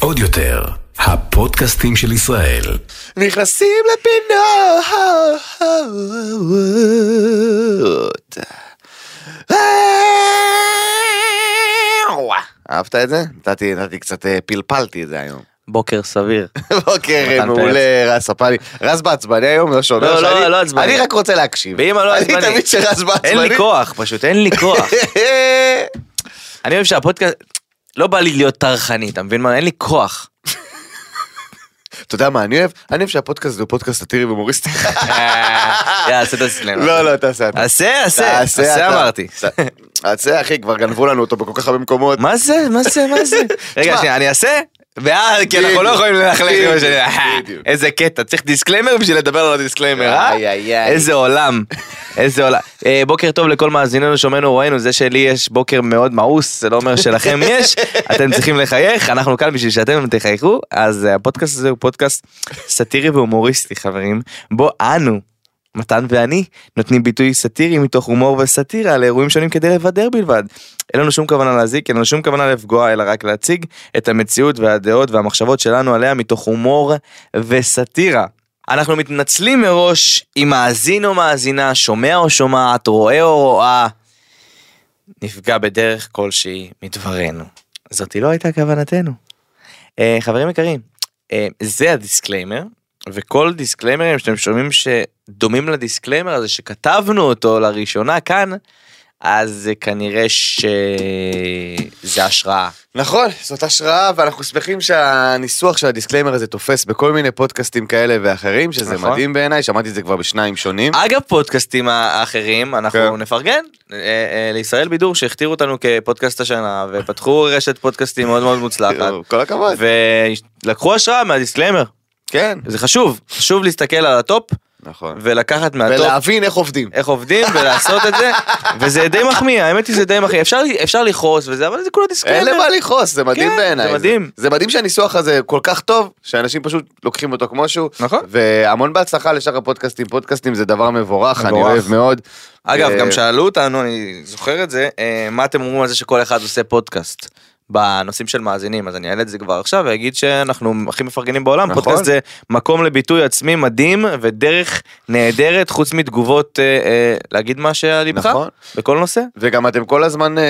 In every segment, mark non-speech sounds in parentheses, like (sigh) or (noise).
עוד יותר, הפודקאסטים של ישראל. נכנסים לפינות. אהבת את זה? נתתי, נתתי קצת, אה, פלפלתי את זה היום. בוקר סביר. (laughs) בוקר מעולה, רז ספני. רז בעצבני היום, לא שומע לא, לא, שאני- לא עצבני. אני רק רוצה להקשיב. ואם אני לא עצבני- אני תמיד שרז בעצבני. אין לי כוח, פשוט אין לי כוח. (laughs) אני אוהב שהפודקאסט, לא בא לי להיות טרחני, אתה מבין מה? אין לי כוח. אתה יודע מה אני אוהב? אני אוהב שהפודקאסט הוא פודקאסט סאטירי והומוריסטי. יאללה, עשה את הדיסקליימר. לא, לא, תעשה אתה. עשה, עשה, עשה אתה. אמרתי. תעשה אחי, כבר גנבו לנו אותו בכל כך הרבה מקומות. מה זה? מה זה? מה זה? (laughs) רגע. שנייה, אני אעשה? ואז, כי אנחנו לא יכולים ללכלך עם השני. (laughs) איזה קטע, צריך דיסקליימר בשביל לדבר על הדיסקליימר, אה? איזה עולם, (laughs) איזה עולם. אה, בוקר טוב לכל מאזיננו, שומענו, רואינו, זה שלי יש בוקר מאוד מאוס, זה לא אומר שלכם (laughs) יש, אתם צריכים לחייך, אנחנו כאן בשביל שאתם תחייכו, אז אה, הפודקאסט הזה הוא פודקאסט סאטירי והומוריסטי, חברים, בו אנו. מתן ואני נותנים ביטוי סאטירי מתוך הומור וסאטירה לאירועים שונים כדי לבדר בלבד. אין לנו שום כוונה להזיק, אין לנו שום כוונה לפגוע, אלא רק להציג את המציאות והדעות והמחשבות שלנו עליה מתוך הומור וסאטירה. אנחנו מתנצלים מראש אם מאזין או מאזינה, שומע או שומעת, רואה או רואה, נפגע בדרך כלשהי מדברנו. זאתי לא הייתה כוונתנו. אה, חברים יקרים, אה, זה הדיסקליימר, וכל דיסקליימרים שאתם שומעים שדומים לדיסקליימר הזה שכתבנו אותו לראשונה כאן, אז זה כנראה שזה השראה. נכון, זאת השראה ואנחנו שמחים שהניסוח של הדיסקליימר הזה תופס בכל מיני פודקאסטים כאלה ואחרים, שזה נכון. מדהים בעיניי, שמעתי את זה כבר בשניים שונים. אגב פודקאסטים האחרים אנחנו כן. נפרגן אה, אה, לישראל בידור שהכתירו אותנו כפודקאסט השנה ופתחו רשת פודקאסטים מאוד מאוד מוצלחת כל הכבוד. ולקחו השראה מהדיסקליימר כן, זה חשוב חשוב להסתכל על הטופ נכון. ולקחת מהטופ ולהבין איך עובדים. איך עובדים ולעשות את זה (laughs) וזה די מחמיא האמת היא זה די מחמיא אפשר אפשר לכעוס וזה אבל זה כולה אין דיסקליימר. למה לכעוס, זה מדהים כן, בעיניי. זה מדהים. זה מדהים שהניסוח הזה כל כך טוב, שאנשים פשוט לוקחים אותו כמו שהוא. נכון. והמון בהצלחה לשאר הפודקאסטים, פודקאסטים זה דבר מבורך, אני מבורך. אוהב מאוד. אגב אה, גם שאלו אותנו אני זוכר את זה אה, מה אתם אומרים על זה שכל אחד עושה פודקאסט. בנושאים של מאזינים אז אני אעלה את זה כבר עכשיו ואגיד שאנחנו הכי מפרגנים בעולם נכון. פודקאסט זה מקום לביטוי עצמי מדהים ודרך נהדרת חוץ מתגובות אה, אה, להגיד מה שעל ליבך נכון. בכל נושא. וגם אתם כל הזמן, אה,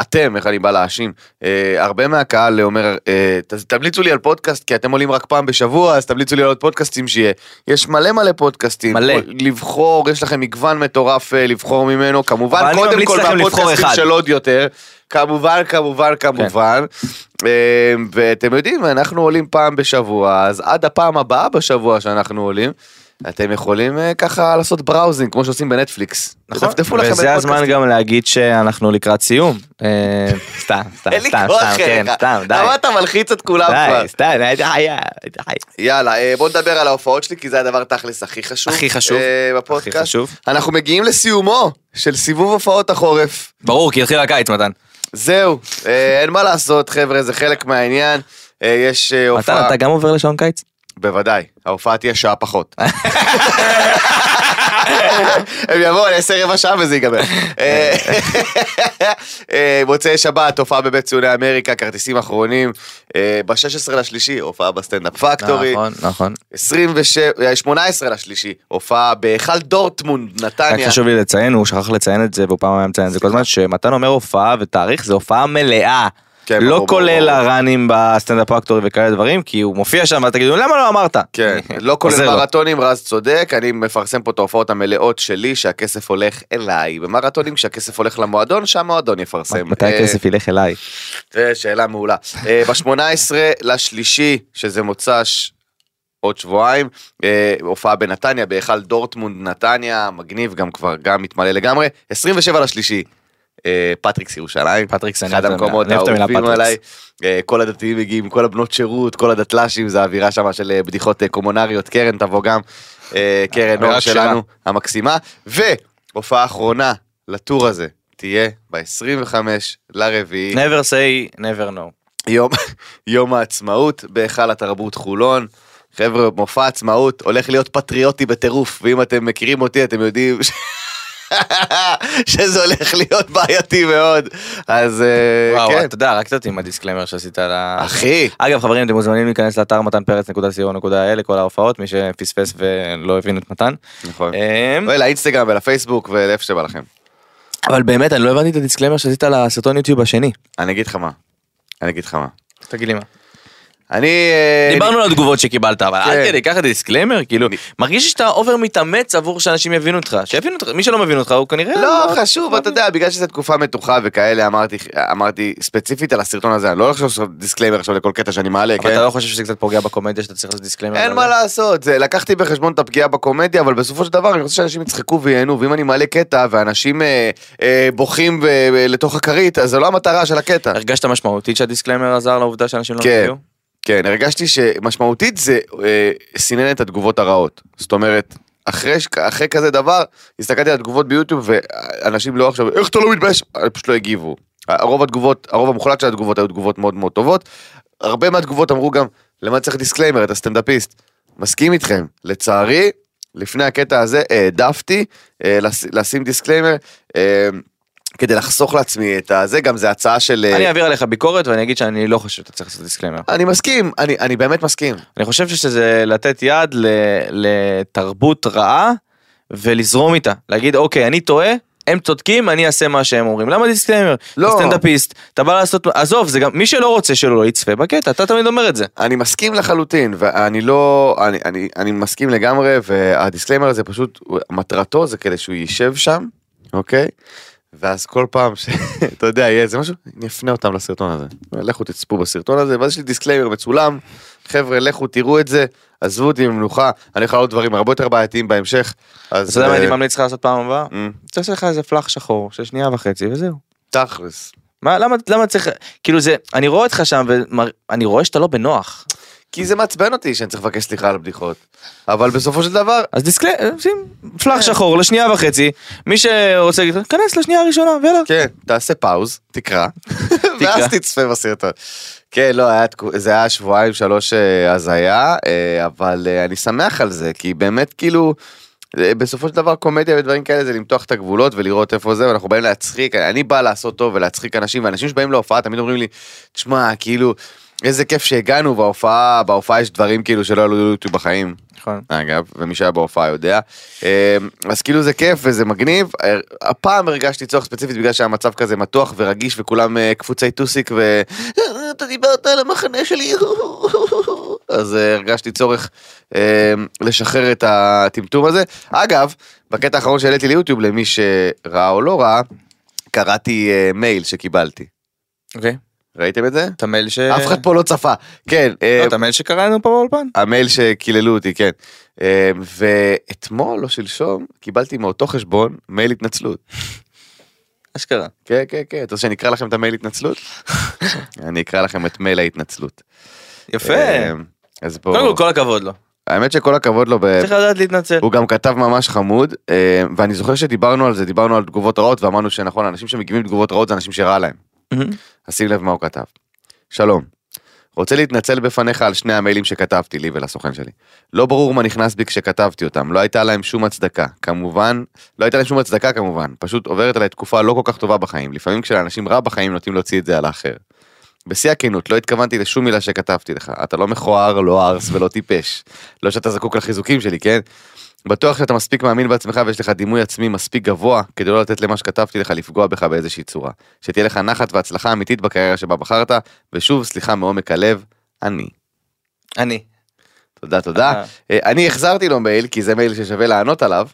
אתם, איך אני בא להאשים, אה, הרבה מהקהל אומר, אה, ת- תמליצו לי על פודקאסט, כי אתם עולים רק פעם בשבוע, אז תמליצו לי על עוד פודקאסטים שיהיה. יש מלא מלא פודקאסטים. מלא. לבחור, יש לכם מגוון מטורף אה, לבחור ממנו, כמובן, קודם כל מהפודקאסטים. של עוד יותר. כמובן, כמובן, כמובן. אה, ואתם יודעים, אנחנו עולים פעם בשבוע, אז עד הפעם הבאה בשבוע שאנחנו עולים, אתם יכולים אה, ככה לעשות בראוזינג, כמו שעושים בנטפליקס. נכון. וזה הזמן. גם להגיד שאנחנו לקראת סיום. אה, סתם סתם סתם סתם כן אליך. סתם די. למה אתה מלחיץ את כולם כבר? די סתם די. יאללה, אה, בוא נדבר על ההופעות שלי, כי זה הדבר תכלס הכי חשוב. הכי חשוב. אה, הכי בפודקאסט. חשוב. אנחנו מגיעים לסיומו של סיבוב הופעות החורף. ברור כי התחיל הקיץ מתן. זהו, אה, אין מה לעשות, חבר'ה, זה חלק מהעניין. אה, יש אה, מתן הופעה, אתה גם עובר לשעון קיץ? בוודאי, ההופעה תהיה שעה פחות. הם יבואו, אני אעשה רבע שעה וזה ייגמר. אה, אה, מוצאי שבת, הופעה בבית ציוני אמריקה, כרטיסים אחרונים. ב-16 לשלישי, הופעה בסטנדאפ פקטורי. נכון נכון. 27, 18 לשלישי, הופעה בהיכל דורטמונד, רק נתניה. חשוב לי לציין הוא שכח לציין את זה והוא פעם היה מציין את זה כל הזמן שמתן אומר הופעה ותאריך זה הופעה מלאה. כן, לא ברור, כולל ברור. הראנים בסטנדאפ פקטורי וכאלה דברים כי הוא מופיע שם ותגידו למה לא אמרת. כן, (laughs) לא כולל. מרתונים, רז צודק, אני מפרסם פה את ההופעות המלאות שלי, שהכסף הולך אליי. במרתונים, כשהכסף הולך למועדון, שהמועדון יפרסם. מתי אה, הכסף ילך אליי? אה, שאלה מעולה. ב-18 לשלישי, שזה מוצ"ש עוד שבועיים, אה, הופעה בנתניה, בהיכל דורטמונד נתניה, מגניב, גם כבר, גם מתמלא לגמרי. 27 לשלישי, אה, פטריקס ירושלים. פטריקס, אני אחד המקומות האהובים. עליי. אה, כל הדתיים מגיעים, כל הבנות שירות, כל הדתל"שים, זה האווירה שם של אה, בדיחות אה, קומונריות. קרן תבוא גם, אה, קרן אור כשרה. שלנו, המקסימה. והופעה אחרונה לטור הזה, תהיה ב-25 לרביעי. never say never know. יום, (laughs) יום העצמאות בהיכל התרבות חולון. חבר'ה, מופע עצמאות הולך להיות פטריוטי בטירוף, ואם אתם מכירים אותי אתם יודעים. שזה הולך להיות בעייתי מאוד. אז אה, וואו, כן. אתה יודע, רק קצת עם הדיסקלמר שעשית על ה... אחי, אגב חברים אתם מוזמנים להיכנס לאתר מתן פרץ.co.il לכל ההופעות מי שפספס ולא הבין את מתן. נכון. אמ, ולאינסטגרם ולפייסבוק ולאיפה שבא לכם. אבל באמת אני לא הבנתי את הדיסקלמר שעשית על הסרטון יוטיוב השני. אני אגיד לך מה. אני אגיד לך מה. תגיד לי מה. אני... אה, דיברנו על התגובות שקיבלת אבל כן. עד כדי ככה דיסקלמר כאילו מרגיש שאתה over מתאמץ עבור שאנשים יבינו אותך שיבינו אותך מי שלא מבין אותך הוא כנראה לא חשוב אתה יודע בגלל שזו תקופה מתוחה וכאלה אמרתי ספציפית על הסרטון הזה אני לא הולך לעשות דיסקליימר עכשיו לכל קטע שאני מעלה אבל כן? אתה לא חושב שזה קצת פוגע בקומדיה שאתה צריך לעשות דיסקלמר? אין מה לעשות לקחתי בחשבון את הפגיעה בקומדיה אבל בסופו של דבר אני רוצה שאנשים יצחקו וייהנו ואם אני מעלה קטע ואנשים בוכים ב- ב- לתוך הכרית אז זה לא המטרה של הקטע. הרגשת משמעותית שהדיסקלמר עזר לעובדה שאנשים לא כן. כן הרגשתי שמשמעותית זה אה, סינן את התגובות הרעות זאת אומרת. אחרי, אחרי כזה דבר, הסתכלתי על התגובות ביוטיוב ואנשים לא עכשיו, איך אתה לא מתבייש? פשוט לא הגיבו. הרוב התגובות, הרוב המוחלט של התגובות היו תגובות מאוד מאוד טובות. הרבה מהתגובות אמרו גם, למה צריך דיסקליימר, אתה סטנדאפיסט. מסכים איתכם. לצערי, לפני הקטע הזה העדפתי אה, לש, לשים דיסקליימר אה, כדי לחסוך לעצמי את הזה, גם זה הצעה של... אה, אני אעביר עליך ביקורת ואני אגיד שאני לא חושב שאתה צריך לעשות דיסקלמר. אני מסכים, אני, אני באמת מסכים. אני חושב שזה לתת יד ל- לתרבות רעה ולזרום איתה. להגיד אוקיי אני טועה. הם צודקים אני אעשה מה שהם אומרים למה דיסקליימר לא. סטנדאפיסט אתה בא לעשות עזוב זה גם מי שלא רוצה שלא לא יצפה בקטע אתה תמיד אומר את זה אני מסכים לחלוטין ואני לא אני אני אני מסכים לגמרי והדיסקליימר הזה פשוט מטרתו זה כדי שהוא יישב שם אוקיי. ואז כל פעם שאתה (laughs) יודע יהיה איזה משהו אני אפנה אותם לסרטון הזה. לכו תצפו בסרטון הזה ואז יש לי דיסקליימר מצולם. חבר'ה לכו תראו את זה עזבו אותי במנוחה אני יכול לעלות דברים הרבה יותר בעייתיים בהמשך אז אתה יודע מה אה, אני ממליץ לך לעשות פעם הבאה? תעשה לך איזה פלאש שחור של שנייה וחצי וזהו. תכלס. מה למה למה צריך כאילו זה אני רואה אותך שם ואני רואה שאתה לא בנוח כי זה מעצבן אותי שאני צריך לבקש סליחה על הבדיחות אבל בסופו של דבר אז דיסקליימר שים פלאש שחור לשנייה וחצי מי שרוצה כנס לשנייה הראשונה ויאללה. כן, תעשה pause, תקרא, (laughs) ואז תצפה בסרטון. כן, לא, היה, זה היה שבועיים שלוש אה, הזיה, אה, אבל אה, אני שמח על זה, כי באמת כאילו, בסופו של דבר קומדיה ודברים כאלה זה למתוח את הגבולות ולראות איפה זה, ואנחנו באים להצחיק, אני בא לעשות טוב ולהצחיק אנשים, ואנשים שבאים להופעה תמיד אומרים לי, תשמע, כאילו, איזה כיף שהגענו בהופעה, בהופעה יש דברים כאילו שלא עלו ליוטיוב בחיים. נכון. אגב, ומי שהיה בהופעה יודע. אה, אז כאילו זה כיף וזה מגניב. אה, הפעם הרגשתי צורך ספציפית בגלל שהמצב כזה מתוח ורגיש וכולם אה, קפוצי טוסיק ו... "אה, אתה דיברת על המחנה שלי. (laughs) אז אה, הרגשתי צורך אה, לשחרר את הטמטום הזה. אגב, בקטע האחרון שהעליתי ליוטיוב למי שראה או לא ראה, קראתי מייל שקיבלתי. אוקיי. ראיתם את זה? את המייל ש... אף אחד פה לא צפה. כן. אה, לא, את המייל שקראנו פה באולפן? המייל שקיללו אותי, כן. אה, ואתמול או שלשום קיבלתי מאותו חשבון מייל התנצלות. (laughs) אשכרה. כן, כן, כן. אתה רוצה שאני אקרא לכם את המייל התנצלות? (laughs) אני אקרא לכם את מייל ההתנצלות. יפה. אה, אז בואו. קודם כל כל הכבוד לו. האמת שכל הכבוד לו, ב- צריך לדעת להתנצל. הוא גם כתב ממש חמוד, אה, ואני זוכר שדיברנו על זה, דיברנו על תגובות רעות, ואמרנו שנכון, אנשים שמגיבים תגובות רעות זה אנשים שרע להם. אז שים לב מה הוא כתב. שלום. רוצה להתנצל בפניך על שני המיילים שכתבתי לי ולסוכן שלי. לא ברור מה נכנס בי כשכתבתי אותם, לא הייתה להם שום הצדקה. כמובן, לא הייתה להם שום הצדקה כמובן, פשוט עוברת עליי תקופה לא כל כך טובה בחיים. לפעמים כשלאנשים רע בחיים נוטים להוציא את זה על האחר. בשיא הכנות, לא התכוונתי לשום מילה שכתבתי לך. אתה לא מכוער, לא ארס ולא טיפש. לא שאתה זקוק לחיזוקים שלי, כן? בטוח שאתה מספיק מאמין בעצמך ויש לך דימוי עצמי מספיק גבוה כדי לא לתת למה שכתבתי לך לפגוע בך באיזושהי צורה. שתהיה לך נחת והצלחה אמיתית בקריירה שבה בחרת, ושוב סליחה מעומק הלב, אני. אני. תודה תודה. אה. אה, אני החזרתי לו מייל כי זה מייל ששווה לענות עליו.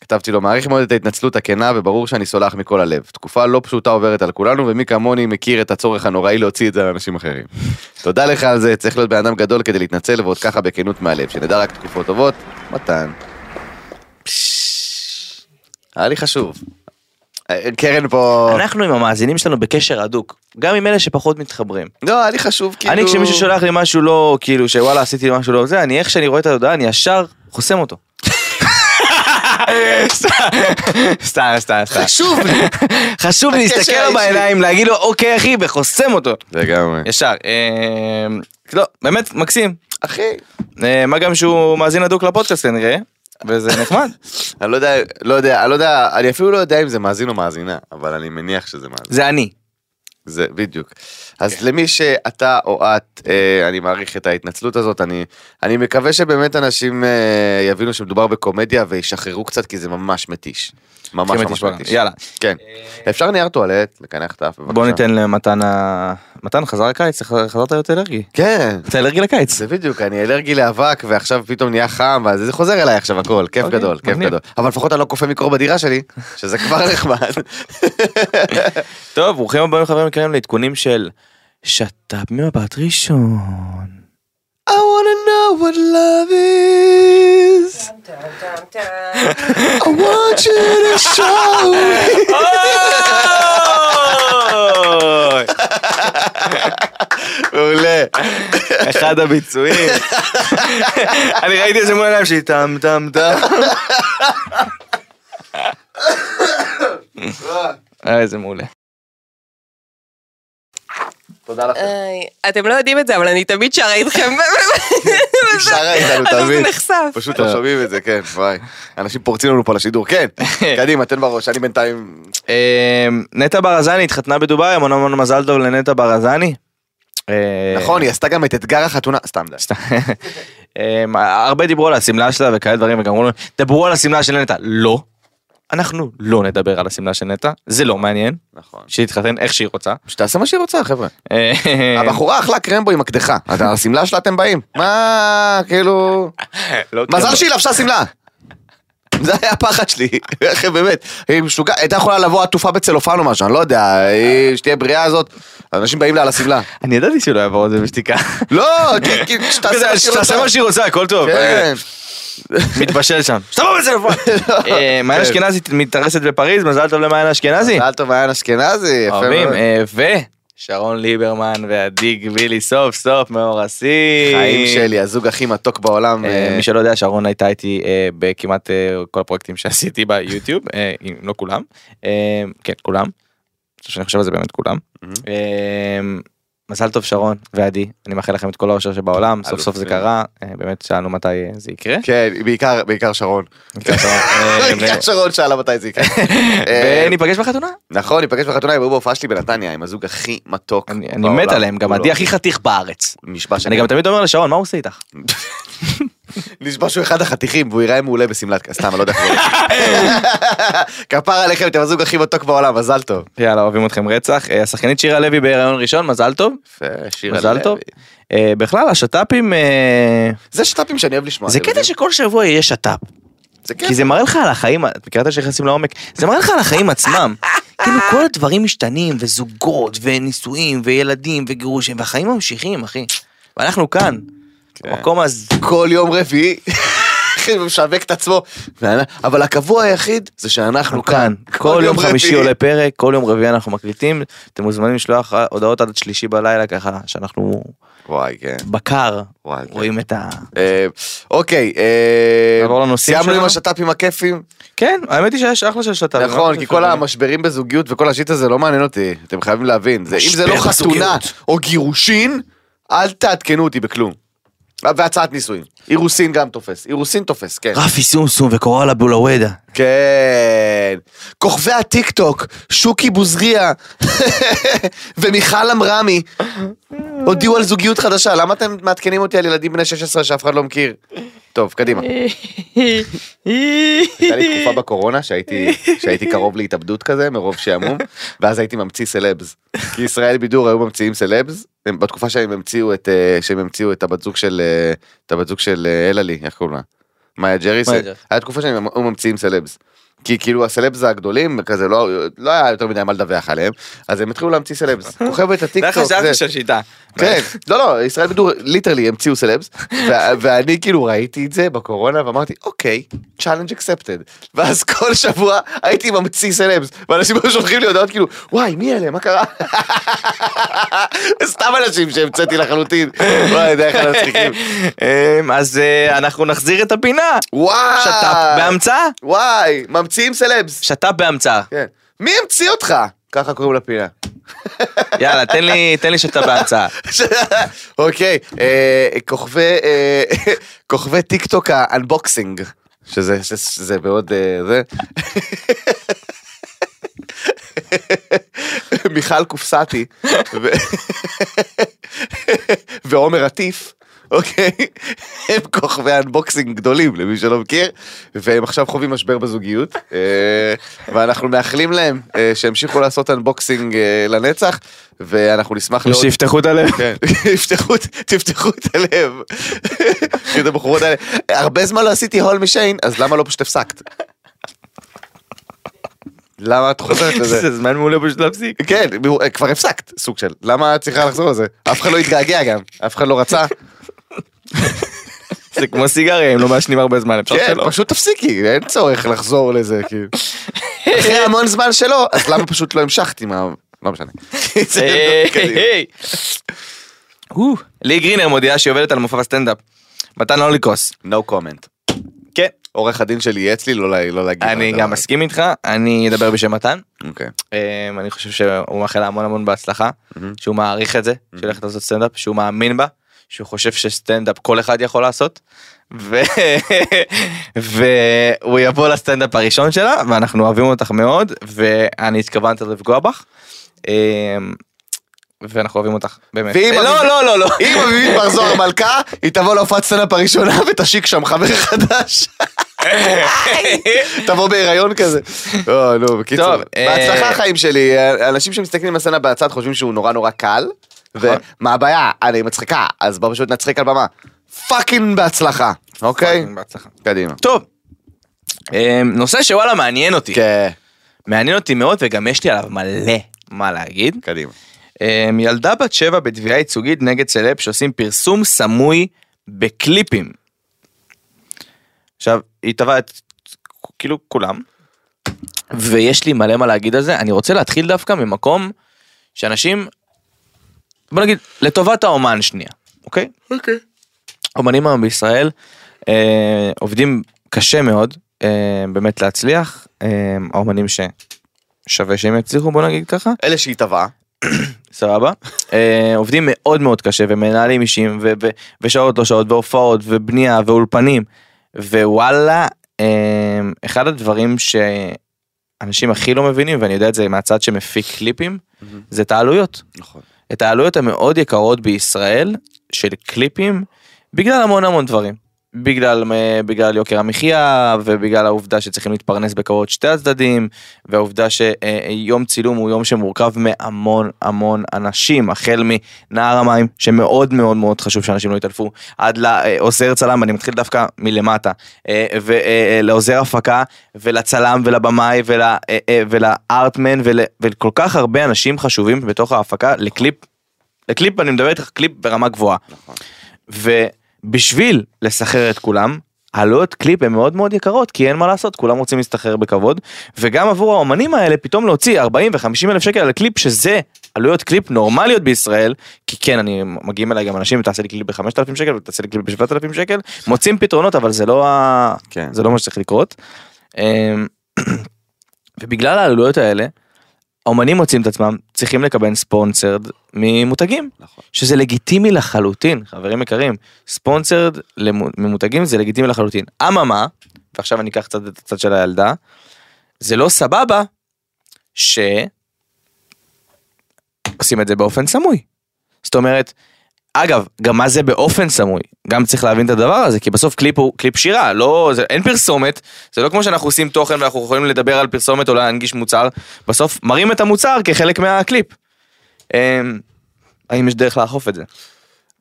כתבתי לו מעריך מאוד את ההתנצלות הכנה וברור שאני סולח מכל הלב. תקופה לא פשוטה עוברת על כולנו ומי כמוני מכיר את הצורך הנוראי להוציא את זה לאנשים אחרים. (laughs) תודה לך על זה, צריך להיות בן אדם גדול כדי להתנצל ועוד ככה בכנות מהלב, שנדע רק תקופות טובות, מתן. היה לי חשוב. אה, קרן פה, אנחנו עם המאזינים שלנו בקשר הדוק. גם עם אלה שפחות מתחברים. לא, היה לי חשוב כאילו, אני כשמישהו שולח לי משהו לא כאילו שוואלה עשיתי משהו לא זה אני איך שאני רואה את ההודעה אני ישר חוסם אותו. (laughs) סתם סתם סתם חשוב לי, חשוב לי להסתכל לו. בעיניים להגיד לו אוקיי אחי וחוסם אותו לגמרי, ישר אה, לא באמת מקסים אחי, אה, מה גם שהוא מאזין הדוק לפודקאסט כנראה וזה נחמד. (laughs) אני לא יודע, לא יודע, אני לא יודע, אני אפילו לא יודע אם זה מאזין או מאזינה, אבל אני מניח שזה מאזין. זה אני. זה בדיוק. אז למי שאתה או את, אה, אני מעריך את ההתנצלות הזאת, אני, אני מקווה שבאמת אנשים אה, יבינו שמדובר בקומדיה וישחררו קצת כי זה ממש מתיש. ממש הכי ממש מתיש. מתיש. יאללה. כן. אפשר נייר טואלט, לקנח את האף בבקשה. בוא ניתן למתן ה... מתן חזר לקיץ, חזרת להיות אלרגי. כן. אתה אלרגי לקיץ. זה בדיוק, אני אלרגי לאבק ועכשיו פתאום נהיה חם, ואז זה חוזר אליי עכשיו הכל, כיף אוקיי, גדול, כיף. גדול. אבל לפחות אני לא קופא מקור בדירה שלי, שזה כבר נחמד. (laughs) טוב, ברוכים הבאים חברים יקרים לעדכונים של שת"פ ממבט ראשון. I wanna know what love is. I want you to show me. מעולה. אחד הביצועים. אני ראיתי את זה מול העיניים שלי, טם טם טם. (laughs) איזה מעולה. תודה לכם. אתם לא יודעים את זה, אבל אני תמיד שרה איתכם. היא שרה איתנו (laughs) אז זה תמיד. נחשף. פשוט לא שומעים את זה, כן, וואי. אנשים פורצים לנו פה לשידור, כן. (laughs) קדימה, תן בראש, אני בינתיים... אה, נטע ברזני התחתנה בדובאי, המון המון מזל טוב לנטע ברזני. אה, נכון, היא עשתה גם את אתגר החתונה, סתם די. (laughs) אמ, הרבה דיברו על השמלה שלה וכאלה דברים וגם אמרו לו דברו על השמלה של נטע לא. אנחנו לא נדבר על השמלה של נטע זה לא מעניין נכון. שהיא תתחתן איך שהיא רוצה. שתעשה מה שהיא רוצה, חבר'ה. אה, הבחורה אכלה קרמבו עם על השמלה שלה אתם באים? מה, כאילו... לא מזל. שהיא לבשה שמלה. זה היה הפחד שלי, באמת, היא משוגעת, הייתה יכולה לבוא עטופה בצלופן או משהו, אני לא יודע, שתהיה בריאה הזאת, אנשים באים לה על השמלה. אני ידעתי שהוא לא יעבור את זה בשתיקה. לא, שתעשה (laughs) מה שהיא רוצה. מה שהיא רוצה הכל טוב. (laughs) מתבשל שם. שתבוא בצלפון. מעיין. אשכנזי מתארסת בפריז מזל טוב למעיין אשכנזי. מזל טוב מעיין אשכנזי, יפה. מאוד. אה, ושרון ליברמן ועדי גבילי סוף סוף מאורסים. חיים שלי, הזוג הכי מתוק בעולם. אה, אה, מי שלא יודע שרון הייתה איתי בכמעט כל הפרויקטים שעשיתי ביוטיוב אם לא כולם כן כולם. שאני חושב על זה באמת כולם. מזל טוב שרון ועדי אני מאחל לכם את כל האושר שבעולם סוף סוף זה. קרה אה, באמת שאלנו מתי זה יקרה. כן, בעיקר, בעיקר שרון. בעיקר שרון. אה, (laughs) שרון שאלה מתי זה יקרה. (laughs) אה, וניפגש בחתונה. נכון, ניפגש בחתונה, הם היו בהופעה שלי בנתניה, עם הזוג הכי מתוק. אני מת עליהם גם. עדי הכי חתיך בארץ. אני גם תמיד אומר לשרון מה הוא עושה איתך. (laughs) נשבע שהוא אחד החתיכים והוא ייראה מעולה בשמלת סתם אני לא יודע איך זה. כפר עליכם אתם הזוג הכי מתוק בעולם מזל טוב. יאללה אוהבים אתכם רצח אה, השחקנית שירה לוי בהיריון ראשון מזל טוב. מזל. טוב. אה, בכלל השת"פים אה, זה שת"פים שאני אוהב לשמוע. זה קטע? שכל שבוע יהיה שת"פ. כי. זה מראה לך על החיים, את מכירה את שנכנסים לעומק? זה מראה לך על החיים עצמם. (laughs) כאילו כל הדברים משתנים, וזוגות, ונישואים, וילדים, וגירושים, והחיים ממשיכים, אחי. ואנחנו כאן, כן. במקום הזה. כל יום רביעי. (laughs) משווק את עצמו. אבל הקבוע היחיד זה שאנחנו אנחנו כאן. כל יום חמישי. עולה פרק, כל יום רביעי אנחנו מקליטים. אתם מוזמנים לשלוח הודעות עד שלישי בלילה ככה, שאנחנו וואי כן. בקר, וואי, כן. רואים את ה... אה, אוקיי, אה, סיימנו עם? השת"פים הכיפים. כן, האמת היא שיש אחלה של שת"פ. נכון, כי כל המשברים בזוגיות וכל השיט הזה לא מעניין אותי, אתם חייבים להבין. זה- אם זה לא חתונה. או גירושין, אל תעדכנו אותי בכלום. והצעת נישואים. אירוסין גם תופס, אירוסין תופס, כן. רפי סומסום וקורל אבולאוודה. כן. כוכבי הטיק טוק, שוקי בוזריה (laughs) ומיכל אמרמי הודיעו על זוגיות חדשה, למה אתם מעדכנים אותי על ילדים בני 16 שאף אחד לא מכיר? טוב, קדימה. הייתה לי תקופה בקורונה שהייתי, שהייתי קרוב להתאבדות כזה מרוב שעמום ואז הייתי ממציא סלבס. כי ישראל בידור היו ממציאים סלבס הם- בתקופה שהם המציאו את אה, שהם המציאו את הבת זוג של אה, את הבת זוג של אה, אלעלי איך קוראים לה? מאיה ג'ריס. היה תקופה שהם ממציאים סלבס. כי כאילו הסלבס הגדולים כזה לא לא היה יותר מדי מה לדווח עליהם אז הם התחילו להמציא סלבס. (laughs) כוכבת הטיק טוק. זה- של שיטה. כן, לא לא, ישראל בידור literally המציאו סלבס, (laughs) ואני כאילו ראיתי את זה בקורונה ואמרתי אוקיי, challenge accepted, ואז כל שבוע הייתי ממציא סלבס, ואנשים היו שולחים לי הודעות כאילו וואי מי אלה מה קרה? (laughs) סתם אנשים שהמצאתי לחלוטין, וואי הם מצחיקים, אמ, אז אה, אנחנו נחזיר את הפינה. וואי, שת"פ בהמצאה? וואי, ממציאים סלבס, שת"פ בהמצאה. כן, מי המציא אותך? ככה קוראים לפינה. יאללה, תן לי, תן לי שת"פ בהמצאה. (laughs) אוקיי, אה, כוכבי אה, (laughs) כוכבי טיק טוק ה unboxing. שזה שזה מאוד אה, זה. (laughs) מיכל קופסתי ועומר עטיף. אוקיי, הם כוכבי unboxing גדולים למי שלא מכיר, והם עכשיו חווים משבר בזוגיות, אה, ואנחנו מאחלים להם אה, שימשיכו לעשות unboxing אה, לנצח, ואנחנו נשמח לעוד... שיפתחו את הלב. כן, (laughs) תפתחו, את הלב. (laughs) את הבחורות האלה, הרבה זמן לא עשיתי הול משיין, אז למה לא פשוט הפסקת? למה את חוזרת לזה? זה זמן מעולה פשוט להפסיק. כן, כבר הפסקת, סוג של, למה את צריכה לחזור לזה? אף אחד לא התגעגע גם, אף אחד לא רצה. זה כמו סיגריה, אם לא מעשנים הרבה זמן, אפשר כן, שלא. פשוט תפסיקי, אין צורך לחזור לזה, כאילו. אחרי המון זמן שלא, אז למה פשוט לא המשכת עם ה... לא משנה. (laughs) הו, (laughs) לי גרינר מודיעה שהיא עובדת על מופע הסטנדאפ. מתן הוליקוס. No comment. כן. עורך הדין שלי ייעץ לי לא לא להגיד. אני גם מסכים איתך, אני אדבר בשם מתן. אוקיי. אמ, אני חושב שהוא מאחל המון המון בהצלחה, שהוא מעריך את זה, שהוא הולך לעשות סטנדאפ, שהוא מאמין בה, שהוא חושב שסטנדאפ כל אחד יכול לעשות. ו- (laughs) והוא יבוא לסטנדאפ הראשון שלה ואנחנו אוהבים אותך מאוד ואני התכוונתי לפגוע בך. אמ, ואנחנו אוהבים אותך באמת. ואם לא אביב- לא לא לא. אם (laughs) אביבית בר זוהר מלכה, היא תבוא להופעת סטנדאפ הראשונה (laughs) ותשיק שם חבר חדש. תבוא בהיריון כזה. לא, נו, בקיצור. אה, בהצלחה החיים שלי, אנשים שמסתכלים על הסצנה בצד חושבים שהוא נורא נורא קל. נכון. ומה הבעיה? אני מצחיקה, אז בוא פשוט נצחיק על במה. fucking בהצלחה, אוקיי? בהצלחה. קדימה. טוב. אמ, נושא שוואלה מעניין אותי. כן, מעניין אותי מאוד וגם יש לי עליו מלא מה להגיד. קדימה. אמ, ילדה בת שבע בתביעה ייצוגית נגד סלב שעושים פרסום סמוי בקליפים. עכשיו, היא תבעה את כאילו כולם, ויש לי מלא מה להגיד על זה. אני רוצה להתחיל דווקא ממקום שאנשים, בוא נגיד, לטובת האומן שנייה, אוקיי? אוקיי. אומנים היום בישראל אה, עובדים קשה מאוד אה, באמת להצליח, אה, האומנים ששווה שהם יצליחו בוא נגיד ככה. אלה שהיא טבעה. (coughs) סבבה. אה, עובדים מאוד מאוד קשה ומנהלים אישיים ו- ו- ושעות לא שעות והופעות ובנייה ואולפנים ווואלה אה, אחד הדברים שאנשים הכי לא מבינים ואני יודע את זה מהצד שמפיק קליפים זה את העלויות. נכון. את העלויות המאוד יקרות בישראל של קליפים בגלל המון המון דברים. בגלל, בגלל יוקר המחיה ובגלל העובדה שצריכים להתפרנס בכבוד שתי הצדדים והעובדה שיום צילום הוא יום שמורכב מהמון המון אנשים החל מנער המים שמאוד מאוד מאוד חשוב שאנשים לא יתעלפו עד לעוזר צלם אני מתחיל דווקא מלמטה ולעוזר הפקה ולצלם ולבמאי ול, ולארטמן ול, ולכל כך הרבה אנשים חשובים בתוך ההפקה לקליפ לקליפ אני מדבר איתך קליפ ברמה גבוהה. נכון. ובשביל לסחרר את כולם, העלויות קליפ הן מאוד מאוד יקרות כי אין מה לעשות כולם רוצים להסתחרר בכבוד וגם עבור האומנים האלה פתאום להוציא 40 ו-50 אלף שקל על קליפ שזה עלויות קליפ נורמליות בישראל כי כן אני מגיעים אליי גם אנשים תעשה לי קליפ ב-5,000 שקל ותעשה לי קליפ ב-7,000 שקל מוצאים פתרונות אבל זה לא ה... כן. זה לא מה שצריך לקרות. אמ, (clears throat) ובגלל העלויות האלה האומנים מוצאים את עצמם צריכים לקבל sponsored ממותגים נכון. שזה לגיטימי לחלוטין חברים יקרים sponsored ממותגים זה לגיטימי לחלוטין אממה ועכשיו אני אקח קצת את הצד של הילדה זה לא סבבה ש... עושים את זה באופן סמוי. זאת אומרת אגב גם מה זה באופן סמוי גם צריך להבין את הדבר הזה כי בסוף קליפ הוא קליפ שירה לא זה אין פרסומת זה לא כמו שאנחנו עושים תוכן ואנחנו יכולים לדבר על פרסומת או להנגיש מוצר בסוף מראים את המוצר כחלק מהקליפ. אמ, האם יש דרך לאכוף את זה?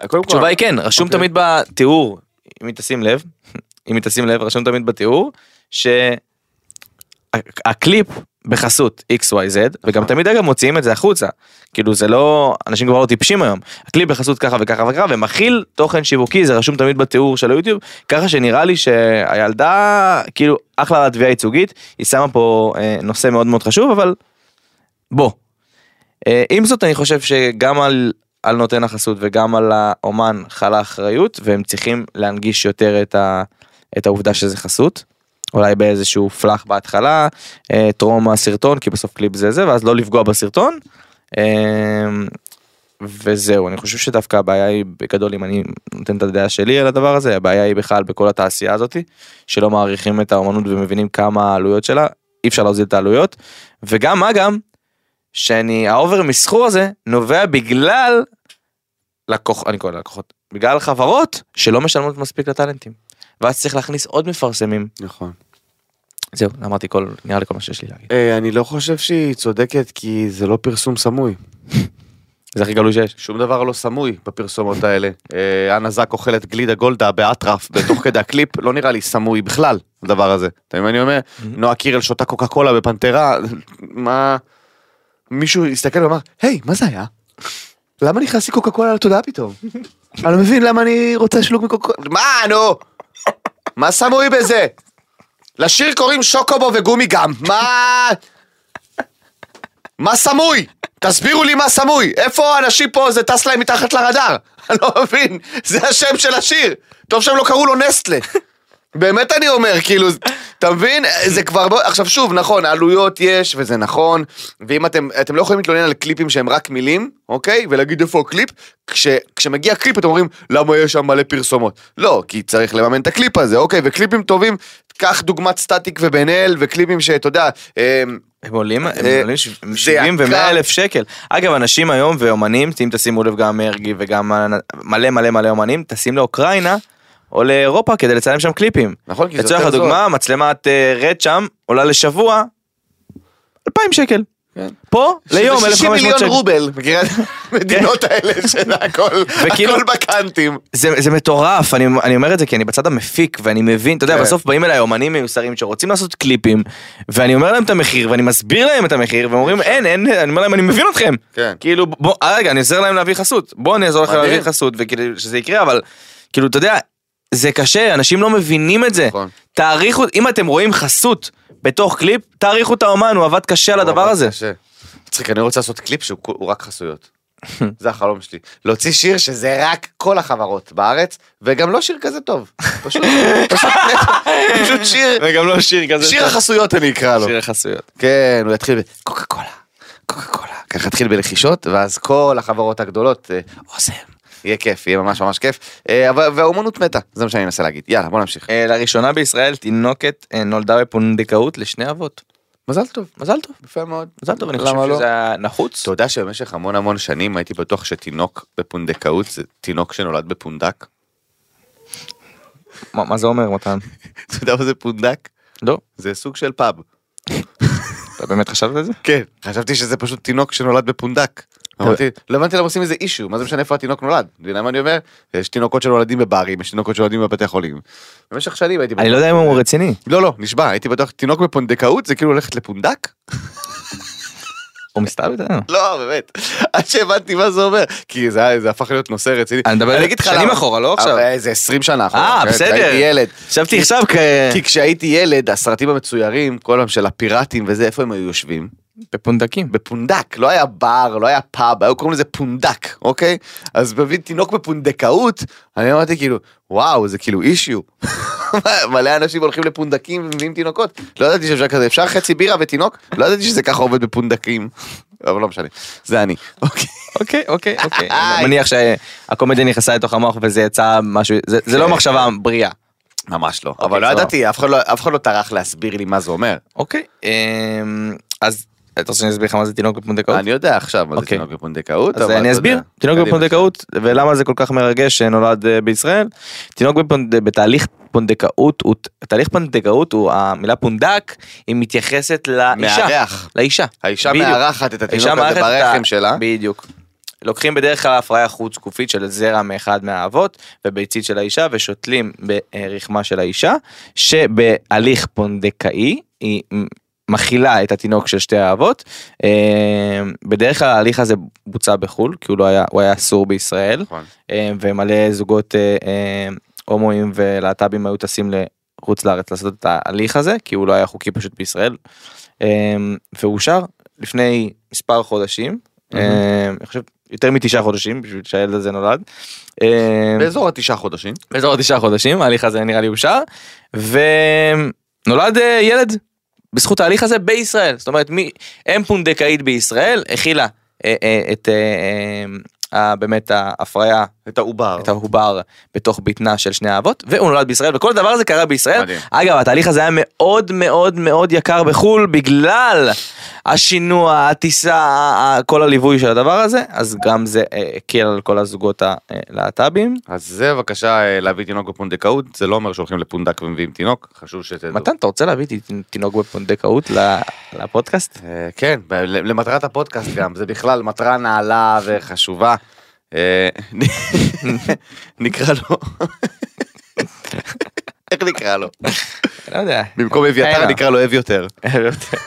כל, התשובה היא כן רשום אוקיי. תמיד בתיאור אם היא תשים לב (laughs) אם היא תשים לב רשום תמיד בתיאור שהקליפ בחסות XYZ וגם תמיד אגב מוציאים את זה החוצה כאילו זה לא אנשים כבר לא טיפשים היום הקליפ בחסות ככה וככה וככה ומכיל תוכן שיווקי זה רשום תמיד בתיאור של היוטיוב ככה שנראה לי שהילדה כאילו אחלה לתביעה ייצוגית היא שמה פה אה, נושא מאוד מאוד חשוב אבל בוא. אה, עם זאת אני חושב שגם על על נותן החסות וגם על האומן חלה אחריות והם צריכים להנגיש יותר את, ה, את העובדה שזה חסות. אולי באיזשהו פלאח בהתחלה, אה, טרום הסרטון, כי בסוף קליפ זה זה, ואז לא לפגוע בסרטון. אה, וזהו, אני חושב שדווקא הבעיה היא בגדול, אם אני נותן את הדעה שלי על הדבר הזה, הבעיה היא בכלל בכל התעשייה הזאתי, שלא מעריכים את האומנות ומבינים כמה העלויות שלה, אי אפשר להוזיל את העלויות, וגם מה גם, שאני, ה over מסחור הזה נובע בגלל לקוח, אני קורא ללקוחות, בגלל חברות שלא משלמות מספיק לטאלנטים. ואז צריך להכניס עוד מפרסמים. נכון. זהו, אמרתי כל, נראה לי כל מה שיש לי להגיד. אה, אני לא חושב שהיא צודקת כי זה לא פרסום סמוי. (laughs) זה הכי גלוי שיש. שום דבר לא סמוי בפרסומות האלה. אה, אנה זק אוכלת גלידה גולדה באטרף בתוך כדי הקליפ, לא נראה לי סמוי בכלל, הדבר הזה. אתה מבין מה אני אומר? נועה קירל שותה קוקה קולה בפנתרה, (laughs) מה... מישהו הסתכל ואמר, היי, מה זה היה? למה נכנסתי קוקה קולה לתודעה פתאום? (laughs) אני לא מבין למה אני רוצה שלוק מקוקה. מה, נו? מה סמוי בזה? לשיר קוראים שוקובו וגומי גם. מה... מה סמוי? תסבירו לי מה סמוי. איפה האנשים פה זה טס להם מתחת לרדאר? (laughs) אני לא מבין. זה השם של השיר. טוב שהם לא קראו לו נסטלה. באמת אני אומר, כאילו, אתה מבין? זה כבר, בוא- עכשיו שוב, נכון, עלויות יש, וזה נכון, ואם אתם, אתם לא יכולים להתלונן על קליפים שהם רק מילים, אוקיי? ולהגיד איפה הקליפ, כש, כשמגיע קליפ אתם אומרים, למה יש שם מלא פרסומות? לא, כי צריך לממן את הקליפ הזה, אוקיי? וקליפים טובים, קח דוגמת סטטיק ובן אל, וקליפים שאתה יודע, אמ, הם עולים, הם אה, עולים ש- זה 70 ו-100 יקר. אלף שקל. אגב, אנשים היום ואומנים, אם תשימו לב גם מרגי וגם מלא מלא מלא אומנים, טסים לאוקראינה או לאירופה כדי לצלם שם קליפים. נכון, כי זה לצורך יותר זול. הדוגמה, מצלמת אה, רד שם עולה לשבוע 2,000 שקל. כן. פה ליום שזה 60 1,500 מיליון שקל. רובל, מכירה את המדינות האלה של הכל, הכל בקאנטים. זה, זה מטורף, אני, אני אומר את זה כי אני בצד המפיק ואני מבין, אתה יודע, כן. בסוף באים אליי אומנים מיוסרים שרוצים לעשות קליפים ואני אומר להם את המחיר ואני מסביר להם את המחיר והם אומרים אין, אין, אני אומר להם אני מבין אתכם. כן. כאילו בוא, אה, רגע, אני עוזר להם להביא חסות, בוא אני אעזור לכם. להביא חסות וכאילו שזה יקרה אבל כאילו אתה יודע, זה קשה, אנשים לא מבינים את זה. נכון. תעריכו, אם אתם רואים חסות בתוך קליפ, תעריכו את האומן, הוא עבד קשה על הדבר הזה. קשה. מצחיק, אני רוצה לעשות קליפ שהוא הוא רק חסויות. (laughs) זה החלום שלי. להוציא שיר שזה רק כל החברות בארץ, וגם לא שיר כזה טוב. פשוט, (laughs) פשוט, פשוט שיר, וגם לא שיר כזה. שיר החסויות אני אקרא לו. שיר החסויות. כן, הוא יתחיל בקוקה קולה, קוקה קולה. ככה יתחיל בלחישות, ואז כל החברות הגדולות, אה, אוסם. יהיה כיף, יהיה ממש ממש כיף. אה, אבל- והאומנות מתה, זה מה שאני מנסה להגיד. יאללה, בוא נמשיך. אה, לראשונה בישראל תינוקת אה, נולדה בפונדקאות לשני אבות. מזל טוב. מזל טוב. יפה מאוד. מזל טוב, אני חושב לא? שזה נחוץ. אתה יודע שבמשך המון המון שנים הייתי בטוח שתינוק בפונדקאות זה תינוק שנולד בפונדק? מה מה זה אומר מתן? (laughs) אתה יודע מה זה פונדק? לא. זה סוג של פאב. אתה באמת חשבת על זה? כן. חשבתי שזה פשוט תינוק שנולד בפונדק. אמרתי, לא הבנתי למה עושים איזה אישו, מה זה משנה איפה התינוק נולד? אתה יודע מה אני אומר? יש תינוקות שנולדים בברים, יש תינוקות שנולדים בבתי חולים. במשך שנים הייתי אני לא יודע אם הוא רציני. לא, לא, נשבע, הייתי בטוח, תינוק בפונדקאות זה כאילו ללכת לפונדק? הוא מסתלבט עלינו. לא, באמת. עד שהבנתי מה זה אומר. כי זה הפך להיות נושא רציני. אני מדבר שנים. אחורה, לא עכשיו. אבל זה 20 שנה אחורה. אה, כן? בסדר. הייתי ילד. חשבתי עכשיו כ... כי כשהייתי ילד, הסרטים המצוירים, כל פעם של הפיראטים וזה, איפה הם היו יושבים? בפונדקים. בפונדק, לא היה בר, לא היה פאב, היו קוראים לזה פונדק, אוקיי? אז מבין תינוק בפונדקאות, אני אמרתי כאילו, וואו, זה כאילו אישיו. (laughs) מלא אנשים הולכים לפונדקים ומביאים תינוקות. לא ידעתי שאפשר כזה, אפשר חצי בירה ותינוק? לא ידעתי שזה ככה עובד בפונדקים. (laughs) אבל לא משנה, זה אני. אוקיי. אוקיי, אוקיי, אוקיי. (laughs) אני מניח שהקומדיה נכנסה לתוך המוח וזה יצא משהו, זה- לא כן. מחשבה בריאה. ממש לא. אבל לא. ידעתי, אף אחד לא- אף אחד לא טרח להסביר לי מה זה אומר. אוקיי. אמ, אז אתה רוצה שאני אסביר לך מה זה תינוק בפונדקאות? אני יודע עכשיו מה זה אוקיי. תינוק בפונדקאות, אז אבל אני אסביר. תינוק. בפונדקאות ולמה זה כל כך מרגש שנולד אה, בישראל. תינוק. בתהליך פונדקאות. תהליך פונדקאות הוא המילה פונדק, היא מתייחסת לאישה. מארח. לאישה. האישה. מארחת את התינוק הזה ברחם שלה. בדיוק. לוקחים בדרך כלל הפריה חוץ גופית של זרע מאחד מהאבות וביצית של האישה ושותלים ברחמה של האישה שבהליך פונדקאי היא מכילה את התינוק של שתי האבות. אה, בדרך כלל ההליך הזה בוצע בחו"ל כי הוא לא היה הוא היה אסור בישראל נכון. אה, ומלא זוגות אה, הומואים ולהט"בים היו טסים לחוץ לארץ לעשות את ההליך הזה כי הוא לא היה חוקי פשוט בישראל. והוא אושר לפני מספר חודשים. אה, אני חושב יותר מתשעה חודשים בשביל שהילד הזה נולד. באזור התשעה חודשים. באזור התשעה חודשים ההליך הזה נראה לי אושר ונולד ילד בזכות ההליך הזה בישראל זאת אומרת מי אם פונדקאית בישראל הכילה אה, אה, את אה, אה, באמת ההפריה, את העובר. את העובר בתוך בטנה של שני האבות, והוא נולד בישראל, וכל דבר הזה קרה בישראל. מדהים. אגב, התהליך הזה היה מאוד מאוד מאוד יקר בחו"ל, בגלל השינוע, הטיסה, כל הליווי של הדבר הזה, אז גם זה אה, הקל על כל הזוגות הלהט"בים. אז זה בבקשה אה, להביא תינוק בפונדקאות, זה לא אומר שהולכים לפונדק ומביאים תינוק, חשוב שתדעו. מתן, אתה רוצה להביא תינוק בפונדקאות לפודקאסט? אה, כן, למטרת הפודקאסט גם, זה בכלל מטרה נעלה וחשובה. (laughs) נקרא לו, (laughs) איך נקרא לו? לא יודע. במקום אביתר. נקרא לו אב יותר. אב יותר,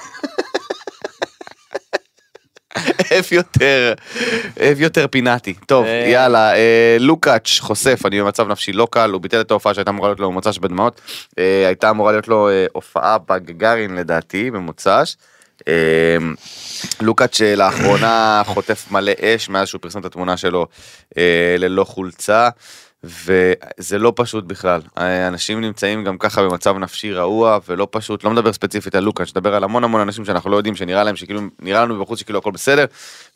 אב יותר פינאטי. טוב, אה. יאללה, אה, לוקאץ' חושף, אני במצב נפשי לא קל, הוא ביטל את ההופעה שהייתה אמורה להיות לו במוצ"ש בדמעות. אה, הייתה אמורה להיות לו הופעה בגגארין לדעתי, במוצ"ש. לוקאץ' לאחרונה חוטף מלא אש מאז שהוא פרסם את התמונה שלו ללא חולצה. וזה לא פשוט בכלל, אנשים נמצאים גם ככה במצב נפשי רעוע ולא פשוט, לא מדבר ספציפית על לוקאץ', מדבר על המון המון אנשים שאנחנו לא יודעים שנראה להם שכאילו, נראה לנו מבחוץ שכאילו הכל בסדר,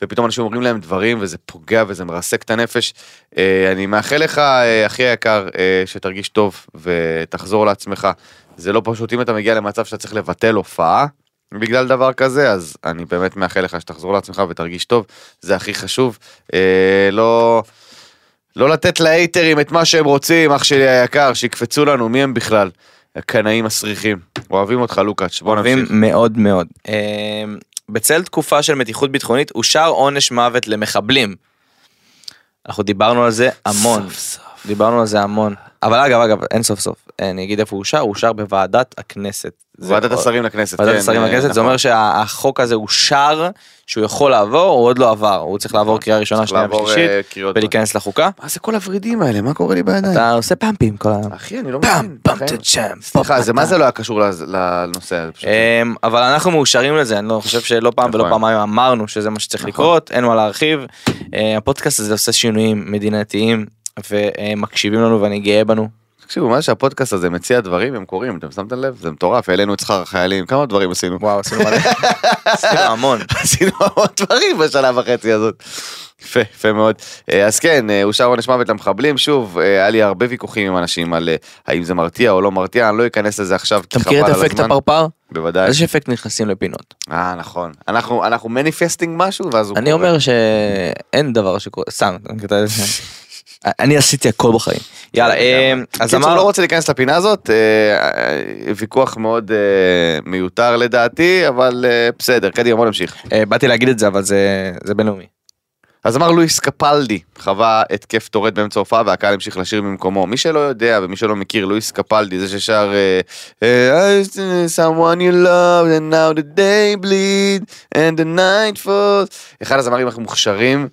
ופתאום אנשים אומרים להם דברים וזה פוגע וזה מרסק את הנפש. אה, אני מאחל לך, אה, אחי היקר, אה, שתרגיש טוב ותחזור לעצמך. זה לא פשוט, אם אתה מגיע למצב שאתה צריך לבטל הופעה, בגלל דבר כזה, אז אני באמת מאחל לך שתחזור לעצמך ותרגיש טוב, זה הכי חשוב. אה, לא... לא לתת להייטרים את מה שהם רוצים, אח שלי היקר, שיקפצו לנו, מי הם בכלל? הקנאים מסריחים. אוהבים אותך, לוקאץ', בוא אוהבים נמשיך. מאוד מאוד. אה, בצל תקופה של מתיחות ביטחונית אושר עונש מוות למחבלים. אנחנו דיברנו על זה המון. דיברנו על זה המון. אבל אגב, אגב, אין סוף סוף. אני אגיד איפה הוא אושר, הוא אושר בוועדת הכנסת. ועדת השרים לכנסת, ועדת כן, השרים אה, לכנסת, זה נכון. אומר שהחוק הזה אושר, שהוא יכול לעבור, הוא עוד לא עבר, הוא צריך לעבור קריאה ראשונה, שנייה ושלישית, אה. ולהיכנס לחוקה. מה זה כל הוורידים האלה? מה קורה לי בידיים? אתה עושה פאמפים כל היום. אחי, אני לא מבין. פעם, בחיים. תצ'אם, סליחה, פעם, זה מה. זה לא היה קשור לנושא הזה? אמ, אבל אנחנו מאושרים לזה, אני לא חושב שלא פעם ולא נכון. פעמיים אמרנו שזה מה שצריך נכון. לקרות, אין מה להרחיב. אה, הפודקאסט הזה עושה שינויים מדינתיים ומקשיבים לנו ואני גאה בנו. תקשיבו, מה שהפודקאסט הזה מציע דברים, הם קורים, אתם שמתם לב? זה מטורף, העלינו את שכר החיילים, כמה דברים עשינו. וואו, עשינו מלא. עשינו המון. (laughs) עשינו המון דברים בשנה וחצי הזאת. יפה, יפה מאוד. אה, אז כן, אה, אושר עונש מוות למחבלים, שוב, אה, היה לי הרבה ויכוחים עם אנשים על האם זה מרתיע או לא מרתיע, אני לא אכנס לזה עכשיו, אתה כי מכיר את אפקט. הפרפר? בוודאי. איזה אפקט נכנסים לפינות. אה, נכון. אנחנו אנחנו מניפסטינג משהו, ואז הוא אני. אומר שאין דבר שקורה, סתם, אני עשיתי הכל בחיים. יאללה, אה, אז קיצור, אמר, לא רוצה להיכנס לפינה הזאת, אה, אה, ויכוח מאוד מיותר לדעתי, אבל בסדר, קדימה, בוא נמשיך. באתי להגיד את זה אבל זה בינלאומי. אז אמר לואיס קפלדי, חווה התקף טורט באמצע הופעה והקהל המשיך לשיר במקומו. מי שלא יודע ומי שלא מכיר, לואיס קפלדי זה ששר someone you love and now the day bleed and the night falls. אחד הזמרים הכי מוכשרים,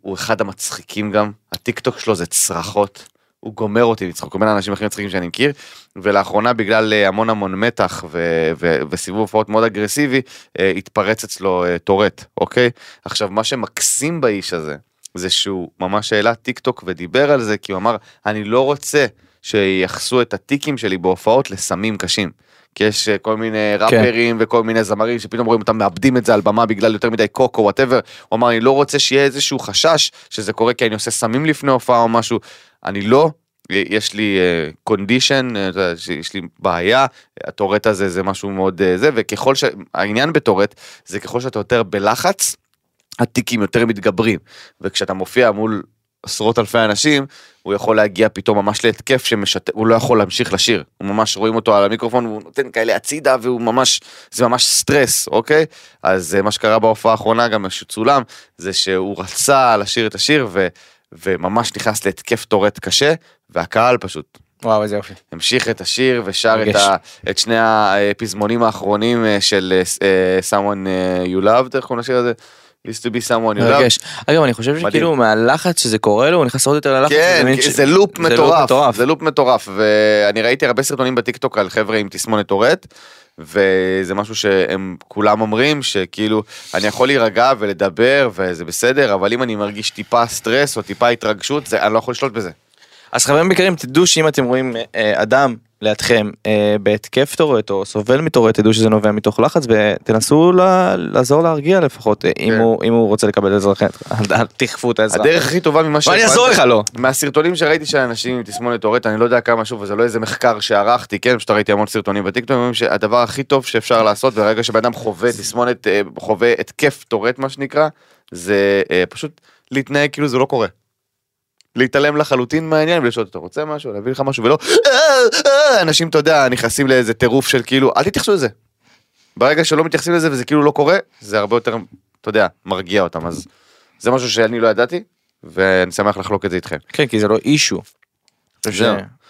הוא אחד המצחיקים גם, הטיק טוק שלו זה צרחות. הוא גומר אותי לצחוק, הוא בין האנשים הכי מצחיקים שאני מכיר, ולאחרונה בגלל אה, המון המון מתח ו- ו- וסיבוב הופעות מאוד אגרסיבי, אה, התפרץ אצלו אה, טורט, אוקיי? עכשיו, מה שמקסים באיש הזה, זה שהוא ממש העלה טיק טוק ודיבר על זה, כי הוא אמר, אני לא רוצה שייחסו את הטיקים שלי בהופעות לסמים קשים. כי יש אה, כל מיני ראפרים וכל מיני זמרים שפתאום רואים אותם מאבדים את זה על במה בגלל יותר מדי קוק או whatever. הוא אמר, אני לא רוצה שיהיה איזשהו חשש שזה קורה כי אני עושה סמים לפני הופעה או משהו. אני לא, יש לי קונדישן, יש לי בעיה, הטורט הזה זה משהו מאוד אה, זה, וככל שהעניין בטורט זה ככל שאתה יותר בלחץ, הטיקים יותר מתגברים, וכשאתה מופיע מול עשרות אלפי אנשים, הוא יכול להגיע פתאום ממש להתקף שמשת... הוא לא יכול להמשיך לשיר, הוא ממש רואים אותו על המיקרופון, הוא נותן כאלה הצידה והוא ממש, זה ממש סטרס, אוקיי? אז אה, מה שקרה בהופעה האחרונה, גם שצולם, זה שהוא רצה לשיר את השיר ו... וממש נכנס להתקף טורט קשה, והקהל פשוט וואו איזה יופי. המשיך את השיר ושר את. ה, את שני הפזמונים האחרונים אה, של אה, someone you loved, איך קוראים לשיר הזה? Used to be someone you. מרגש. אגב אני חושב שכאילו מהלחץ שזה קורה לו הוא נכנס עוד יותר ללחץ. כן, זה לופ מטורף. זה לופ מטורף, ואני ראיתי הרבה סרטונים בטיקטוק על חבר'ה עם תסמונת טורט, וזה משהו שהם כולם אומרים שכאילו אני יכול להירגע ולדבר וזה בסדר, אבל אם אני מרגיש טיפה סטרס או טיפה התרגשות, זה, אני לא יכול לשלוט בזה. אז חברים יקרים תדעו שאם אתם רואים אה, אדם לידכם אה, בהתקף טורט או סובל מטורט תדעו שזה נובע מתוך לחץ ותנסו ל- לעזור להרגיע לפחות אה, אם כן. הוא אם הוא רוצה לקבל אחרת. אל תכפו את העזרה. הדרך הכי טובה ממה ואני אעזור לך לא. מהסרטונים שראיתי של אנשים עם תסמונת טורט, אני לא יודע כמה שוב, וזה לא איזה מחקר שערכתי, כן, פשוט ראיתי המון סרטונים בטיקטוק, אומרים שהדבר הכי טוב שאפשר לעשות ברגע שבן אדם חווה תסמונת, אה, חווה התקף טורט מה שנקרא, זה אה, פשוט להתנהג כאילו זה לא קורה. להתעלם לחלוטין מהעניין ולשאול אתה רוצה משהו להביא לך משהו ולא "אה, אה", אנשים אתה יודע נכנסים לאיזה טירוף של כאילו אל תתייחסו לזה. ברגע שלא מתייחסים לזה וזה כאילו לא קורה זה הרבה יותר אתה יודע מרגיע אותם אז זה משהו שאני לא ידעתי ואני שמח לחלוק את זה איתכם. כן כי זה לא אישו.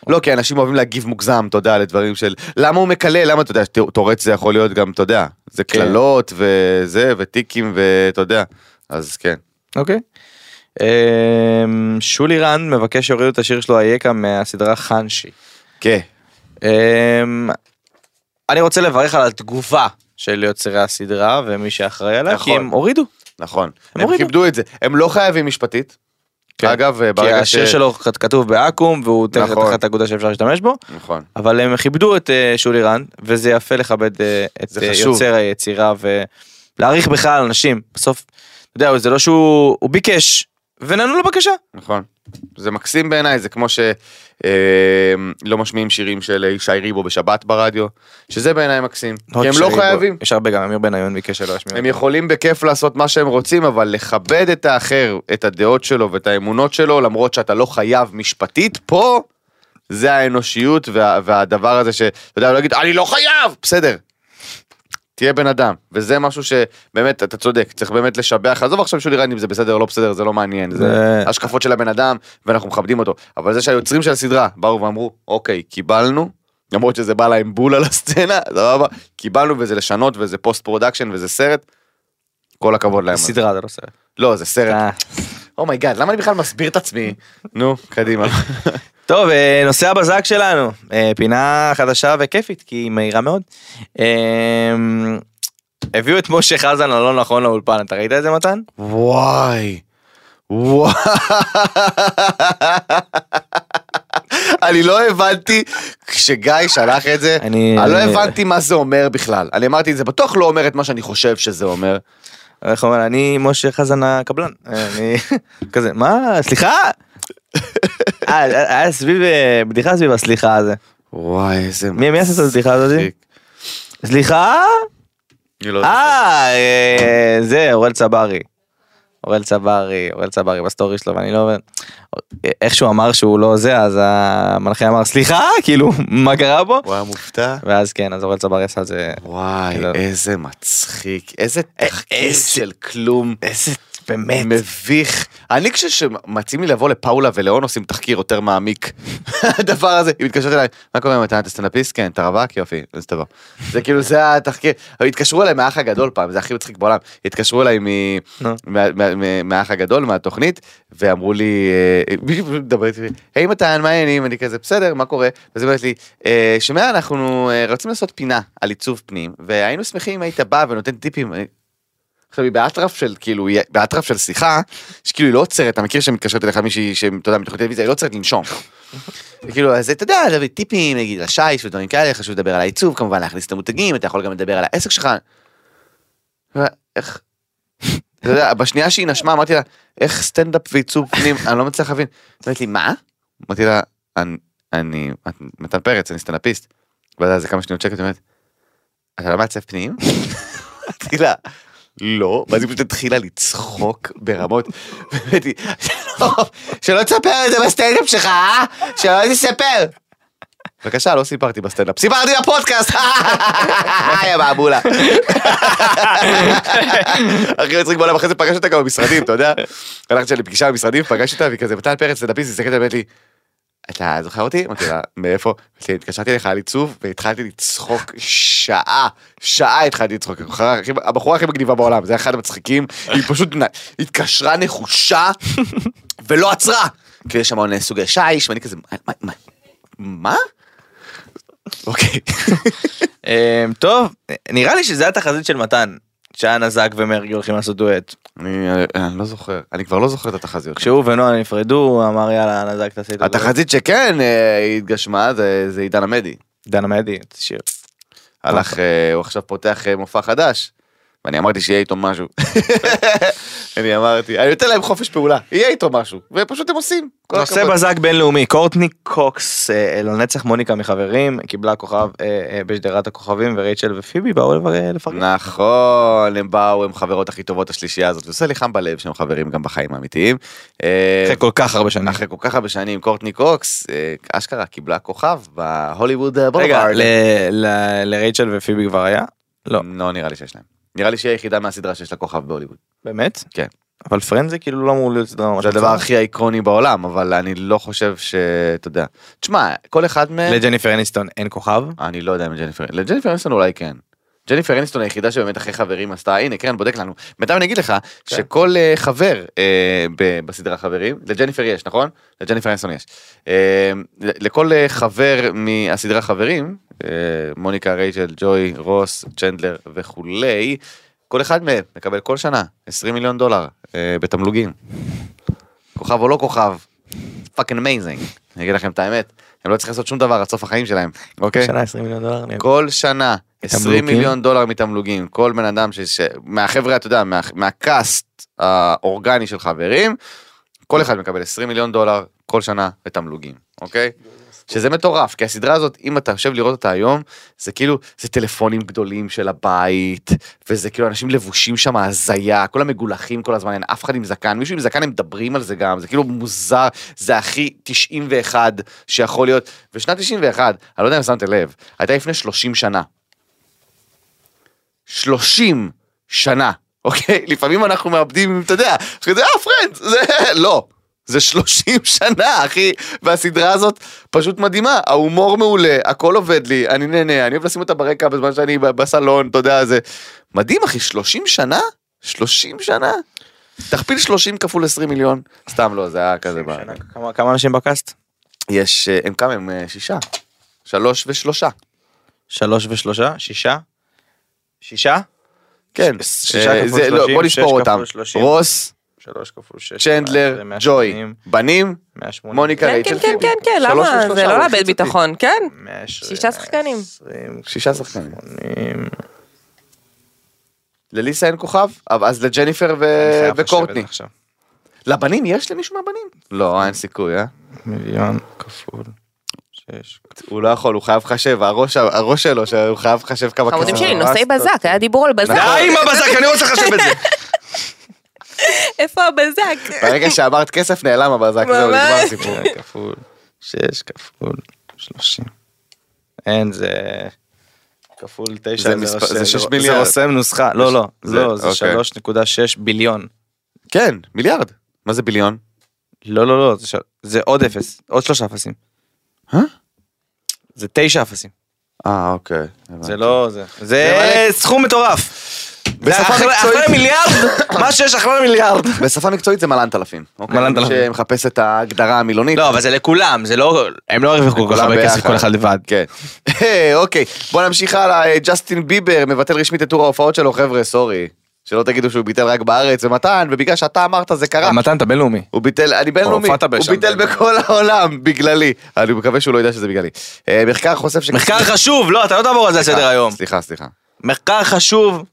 לא כי אנשים אוהבים להגיב מוגזם אתה יודע לדברים של למה הוא מקלל למה אתה יודע טורט זה יכול להיות גם אתה יודע זה כן. קללות וזה וטיקים ואתה יודע אז כן. אוקיי. שולי רן מבקש שיורידו את השיר שלו אייכה מהסדרה חנשי. כן. אמ, אני רוצה לברך על התגובה של יוצרי הסדרה ומי שאחראי עליה כי נכון. הם הורידו. נכון. הם הם. כיבדו את זה הם לא חייבים משפטית. כן. אגב כי ברגע ש... השיר שלו כת- כתוב בעכו"ם והוא נכון. תחת אגודה שאפשר להשתמש בו נכון. אבל הם כיבדו את אה, שולי רן וזה יפה לכבד אה, את אה. יוצר היצירה ולהעריך בכלל אנשים בסוף. אתה יודע זה לא שהוא הוא ביקש ונענו לבקשה. נכון. זה מקסים בעיניי זה כמו שלא משמיעים שירים של ישי ריבו בשבת ברדיו שזה בעיניי מקסים. רק כי הם לא שרי בו- חייבים. יש הרבה גם אמיר בניון ביקש שלא ישמיעו. הם אותו. יכולים בכיף לעשות מה שהם רוצים אבל לכבד את האחר את הדעות שלו ואת האמונות שלו למרות שאתה לא חייב משפטית פה זה האנושיות וה, והדבר הזה שאתה יודע לא להגיד אני לא חייב בסדר. תהיה בן אדם וזה משהו שבאמת אתה צודק צריך באמת לשבח עזוב עכשיו שולי אם זה בסדר או לא בסדר זה לא מעניין זה השקפות של הבן אדם ואנחנו מכבדים אותו אבל זה שהיוצרים של הסדרה באו ואמרו אוקיי קיבלנו למרות שזה בא להם בול על הסצנה (laughs) סבבה קיבלנו וזה לשנות וזה post production וזה סרט. כל הכבוד להם. סדרה זה לא סרט. לא זה סרט. oh my god למה אני בכלל מסביר את עצמי נו קדימה. (laughs) טוב, אה, נושא הבזק שלנו, אה, פינה חדשה וכיפית, כי היא מהירה מאוד. אה, הביאו את משה חזן הלא נכון לאולפן, אתה ראית את זה מתן? וואי. וואי. אני לא הבנתי כשגיא שלח את זה, אני לא הבנתי מה זה אומר בכלל. אני אמרתי זה בטוח לא אומר את מה שאני חושב שזה אומר. איך אומר, אני משה חזן הקבלן. אה, אני (laughs) כזה, מה? סליחה? אה, היה סביב, אה, בדיחה סביב הסליחה הזה. וואי איזה מי עשה את הבדיחה הזאת? סליחה? לא. אה, אה, זה אוראל צברי. אוראל צברי, אוראל צברי בסטורי שלו ואני לא... איך שהוא אמר שהוא לא זה אז המנחה אמר סליחה כאילו (laughs) מה קרה פה? הוא היה מופתע. ואז כן אז אוראל צברי עשה את זה וואי לא. איזה מצחיק איזה תחקיר איזה- של כלום. איזה באמת מביך. אני כשמציעים לי לבוא לפאולה ולאון עושים תחקיר יותר מעמיק. (laughs) הדבר הזה, היא מתקשרת אליי, מה קורה אתה אתה סטנדאפיסט? כן, אתה רווק? יופי, אז תבוא. זה כאילו זה התחקיר. התקשרו אליי מהאח הגדול פעם, זה הכי מצחיק בעולם. התקשרו אליי מהאח הגדול, מהתוכנית, ואמרו לי, אה, (laughs) איתי, היי מתן, מה העניינים? אני כזה, בסדר, מה קורה? ואז היא אומרת לי, "אה, שומע, אנחנו אה, רוצים לעשות פינה על עיצוב פנים, והיינו שמחים אם היית בא ונותן טיפים. עכשיו היא באטרף של כאילו היא באטרף של שיחה שכאילו היא לא עוצרת אתה מכיר שמתקשרת אליך מישהי שאתה יודע מתוך טלוויזיה היא לא עוצרת לנשום. כאילו אז אתה יודע להביא טיפים נגיד לשיש ודברים כאלה חשוב לדבר על העיצוב כמובן להכניס את המותגים אתה יכול גם לדבר על העסק שלך. איך. אתה יודע בשנייה שהיא נשמה אמרתי לה איך סטנדאפ ועיצוב פנים אני לא מצליח להבין. היא לי מה? אמרתי לה "אני- מתן פרץ אני סטנדאפיסט. ואז זה כמה שניות שקט היא אומרת. אתה לא מעצב פנים? (laughs) אמרתי לה. לא, ואז היא פשוט התחילה לצחוק ברמות, באמת, היא, "שלא- תספר את זה בסטנדאפ שלך, אה? שלא תספר. בבקשה, לא סיפרתי בסטנדאפ, סיפרתי בפודקאסט, יא בעבולה. הכי מצחיק בעולם, אחרי זה פגש אותה גם במשרדים, אתה יודע? הלכתי לפגישה במשרדים, פגשתי אותה, והיא כזה, מתן פרץ, סטנדאפיסט, הסתכלת עליי, לי, אתה זוכר אותי? אמרתי לה, מאיפה? התקשרתי על עיצוב והתחלתי לצחוק שעה, שעה התחלתי לצחוק, הבחורה הכי- מגניבה בעולם, זה אחד המצחיקים, היא פשוט התקשרה נחושה ולא עצרה. כי יש שם עוד סוגי שיש, ואני כזה, מה? מה-? אוקיי. (laughs) אה, טוב נראה לי שזה התחזית של מתן שהיה נזק ומרגי הולכים לעשות דואט אני אני לא זוכר, אני כבר לא זוכר את התחזיות. כשהוא ונועה נפרדו אמר יאללה נזק תעשה את הדואט. התחזית שכן אה, התגשמה זה זה עידן עמדי. דנה מדי, שיר. הלך, אה, הוא עכשיו פותח אה, מופע חדש. ואני אמרתי שיהיה איתו משהו. (laughs) אני אמרתי, אני נותן להם חופש פעולה, יהיה איתו משהו, ופשוט הם עושים. נושא. בזק בינלאומי, קורטני קוקס, אה, לנצח מוניקה מחברים, קיבלה כוכב אה, אה, בשדרת הכוכבים ורייצ'ל ופיבי באו לפרגן. נכון, הם באו, הם חברות הכי טובות השלישייה הזאת, ועושה לי חם בלב שהם חברים גם בחיים האמיתיים. אה, אחרי כל כך הרבה שנים. אחרי כל כך הרבה שנים, קורטני קוקס, אה, אשכרה קיבלה כוכב בהוליווד רגע. ל- ל- לרייצ'ל ופיבי כבר היה? לא. לא נראה לי שיש להם. נראה לי שהיא היחידה מהסדרה שיש לה כוכב בהוליווד. באמת? כן. אבל Friends זה כאילו לא אמור להיות סדרה ממש זה הדבר. הכי איקוני בעולם, אבל אני לא חושב שאתה יודע. תשמע, כל אחד מהם... לג'ניפר אניסטון אין כוכב. אני לא יודע אם ג'ניפר, לג'ניפר אניסטון אולי כן. ג'ניפר אניסטון היחידה שבאמת אחרי חברים עשתה, הנה קרן בודק לנו. בינתיים אני אגיד לך כן. שכל אה, חבר אה, ב- בסדרה חברים, לג'ניפר יש נכון? לג'ניפר אניסטון יש. ל- לכל אה, חבר מהסדרה חברים, אה, מוניקה, רייצ'ל, ג'וי, רוס, צ'נדלר וכולי, כל אחד מהם מקבל כל שנה 20 מיליון דולר אה, בתמלוגים. כוכב או לא כוכב, fucking amazing. אני אגיד לכם את האמת, הם לא צריכים לעשות שום דבר עד סוף החיים שלהם, אוקיי? שנה 20 מיליון דולר. כל שנה 20 תמלוגים? מיליון דולר מתמלוגים כל בן אדם ש... ש... מהחבר'ה אתה יודע מה... מהקאסט האורגני של חברים כל אחד מקבל 20 מיליון דולר כל שנה בתמלוגים אוקיי. שזה מטורף כי הסדרה הזאת אם אתה יושב לראות אותה היום זה כאילו זה טלפונים גדולים של הבית וזה כאילו אנשים לבושים שם הזיה כולם מגולחים כל הזמן אין אף אחד עם זקן מישהו עם זקן הם מדברים על זה גם זה כאילו מוזר זה הכי 91 שיכול להיות ושנת 91 אני לא יודע אם שמת לב הייתה לפני 30 שנה 30 שנה, אוקיי? לפעמים אנחנו מאבדים, אתה יודע, אה פרנד, זה לא. זה 30 שנה, אחי, והסדרה הזאת פשוט מדהימה, ההומור מעולה, הכל עובד לי, אני נהנה, אני אוהב לשים אותה ברקע בזמן שאני בסלון, אתה יודע, זה מדהים, אחי, 30 שנה? 30 שנה? תכפיל 30 כפול 20 מיליון, סתם לא, זה היה כזה. כמה- כמה אנשים בקאסט? יש, אה, הם כמה? הם אה, שישה. שלוש ושלושה. שלוש ושלושה? שישה? שישה? כן, שישה אה, כפול זה- לא, 30, בוא שש נספור כפול אותם. 30. רוס, שלוש כפול שש. צ'נדלר, 180, ג'וי, בנים, 180. מוניקה, כן, רייצ'ל, כן, כן. כן, כן, למה? זה לא הוא לאבד. ביטחון, כן? 120, שישה שחקנים. 120, שישה שחקנים. 80. לליסה אין כוכב, אבל אז לג'ניפר וקורטני. לבנים יש למישהו מהבנים? לא, אין סיכוי, אה? מיליון כפול שש. הוא לא יכול, הוא חייב לחשב, הראש שלו, שהוא חייב לחשב כמה חמודים כסף. שלי, נושאי בזק, היה דיבור על בזק. די עם הבזק, אני רוצה לחשב את זה. איפה הבזק? ברגע שאמרת כסף נעלם הבזק, זהו, נגמר. הסיפור. (laughs) כפול שש כפול שלושים. אין זה כפול תשע זה שש מיליארד. זה רוסם נוסחה לא לא זה- לא זה אוקיי. שלוש נקודה שש ביליון. כן, מיליארד. מה זה ביליון? לא לא לא זה עוד אפס עוד שלושה אפסים. אה? זה תשע אפסים. אה, אוקיי. זה לא זה זה סכום מטורף. בשפה אחרי מקצועית- אחרי מיליארד (coughs) מה שיש אחרי מיליארד. בשפה מקצועית זה מלנת אלפים. אוקיי? מלנת מי אלפים. שמחפש את ההגדרה המילונית. לא אבל זה לכולם זה לא הם לא הרוויחו כל כך הרבה כסף. כל אחד לבד. כן. (laughs) אוקיי, בוא נמשיך הלאה. אה, ג'סטין ביבר מבטל רשמית את טור ההופעות שלו, חבר'ה, סורי. שלא תגידו שהוא ביטל רק בארץ ומתן, ובגלל שאתה אמרת זה קרה. מתן אתה בינלאומי. הוא ביטל, אני בינלאומי, הוא ביטל. בכל העולם בגללי. אני מקווה שהוא לא ידע שזה בגללי. אה, מחקר חושף ש... מחקר חשוב לא אתה לא תעבור על זה לסדר היום. סליחה, סליחה. מחקר חשוב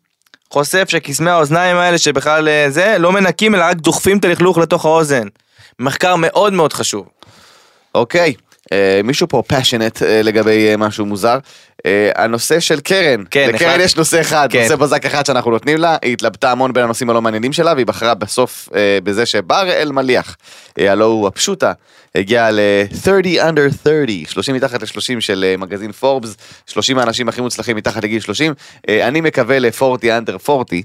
חושף שקסמי האוזניים האלה שבכלל אה, זה לא מנקים אלא רק דוחפים את הלכלוך לתוך האוזן. מחקר מאוד מאוד חשוב. אוקיי, אה, מישהו פה פאשונט לגבי אה, משהו מוזר. אה, הנושא של קרן, כן, לקרן אחד. יש נושא אחד, כן. נושא בזק אחד שאנחנו נותנים לה, היא התלבטה המון בין הנושאים הלא מעניינים שלה, והיא בחרה בסוף אה, בזה שבר אלמליח, אה, הלו הוא הפשוטה, הגיע ל-30 under 30, 30 מתחת ל-30 של אה, מגזין פורבס, 30 האנשים הכי מוצלחים מתחת לגיל 30, אה, אני מקווה ל-40 under 40,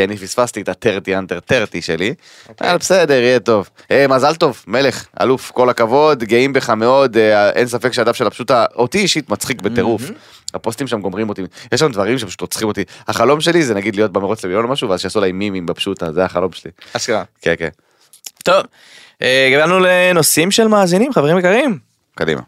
כי אני פספסתי את ה-30 under 30 שלי, אבל בסדר, יהיה טוב. אה, מזל טוב, מלך, אלוף, כל הכבוד, גאים בך מאוד, אה, אין ספק שהדף של הפשוטה, אותי אישית מצחיק בטירוף. הפוסטים שם גומרים אותי, יש שם דברים שפשוט רוצחים אותי. החלום שלי זה נגיד להיות במרוץ למיליון או משהו, ואז שיעשו עליי מימים בפשוטה, זה החלום שלי. אשכרה. כן, כן, טוב. אה, הגענו לנושאים של מאזינים חברים יקרים. קדימה.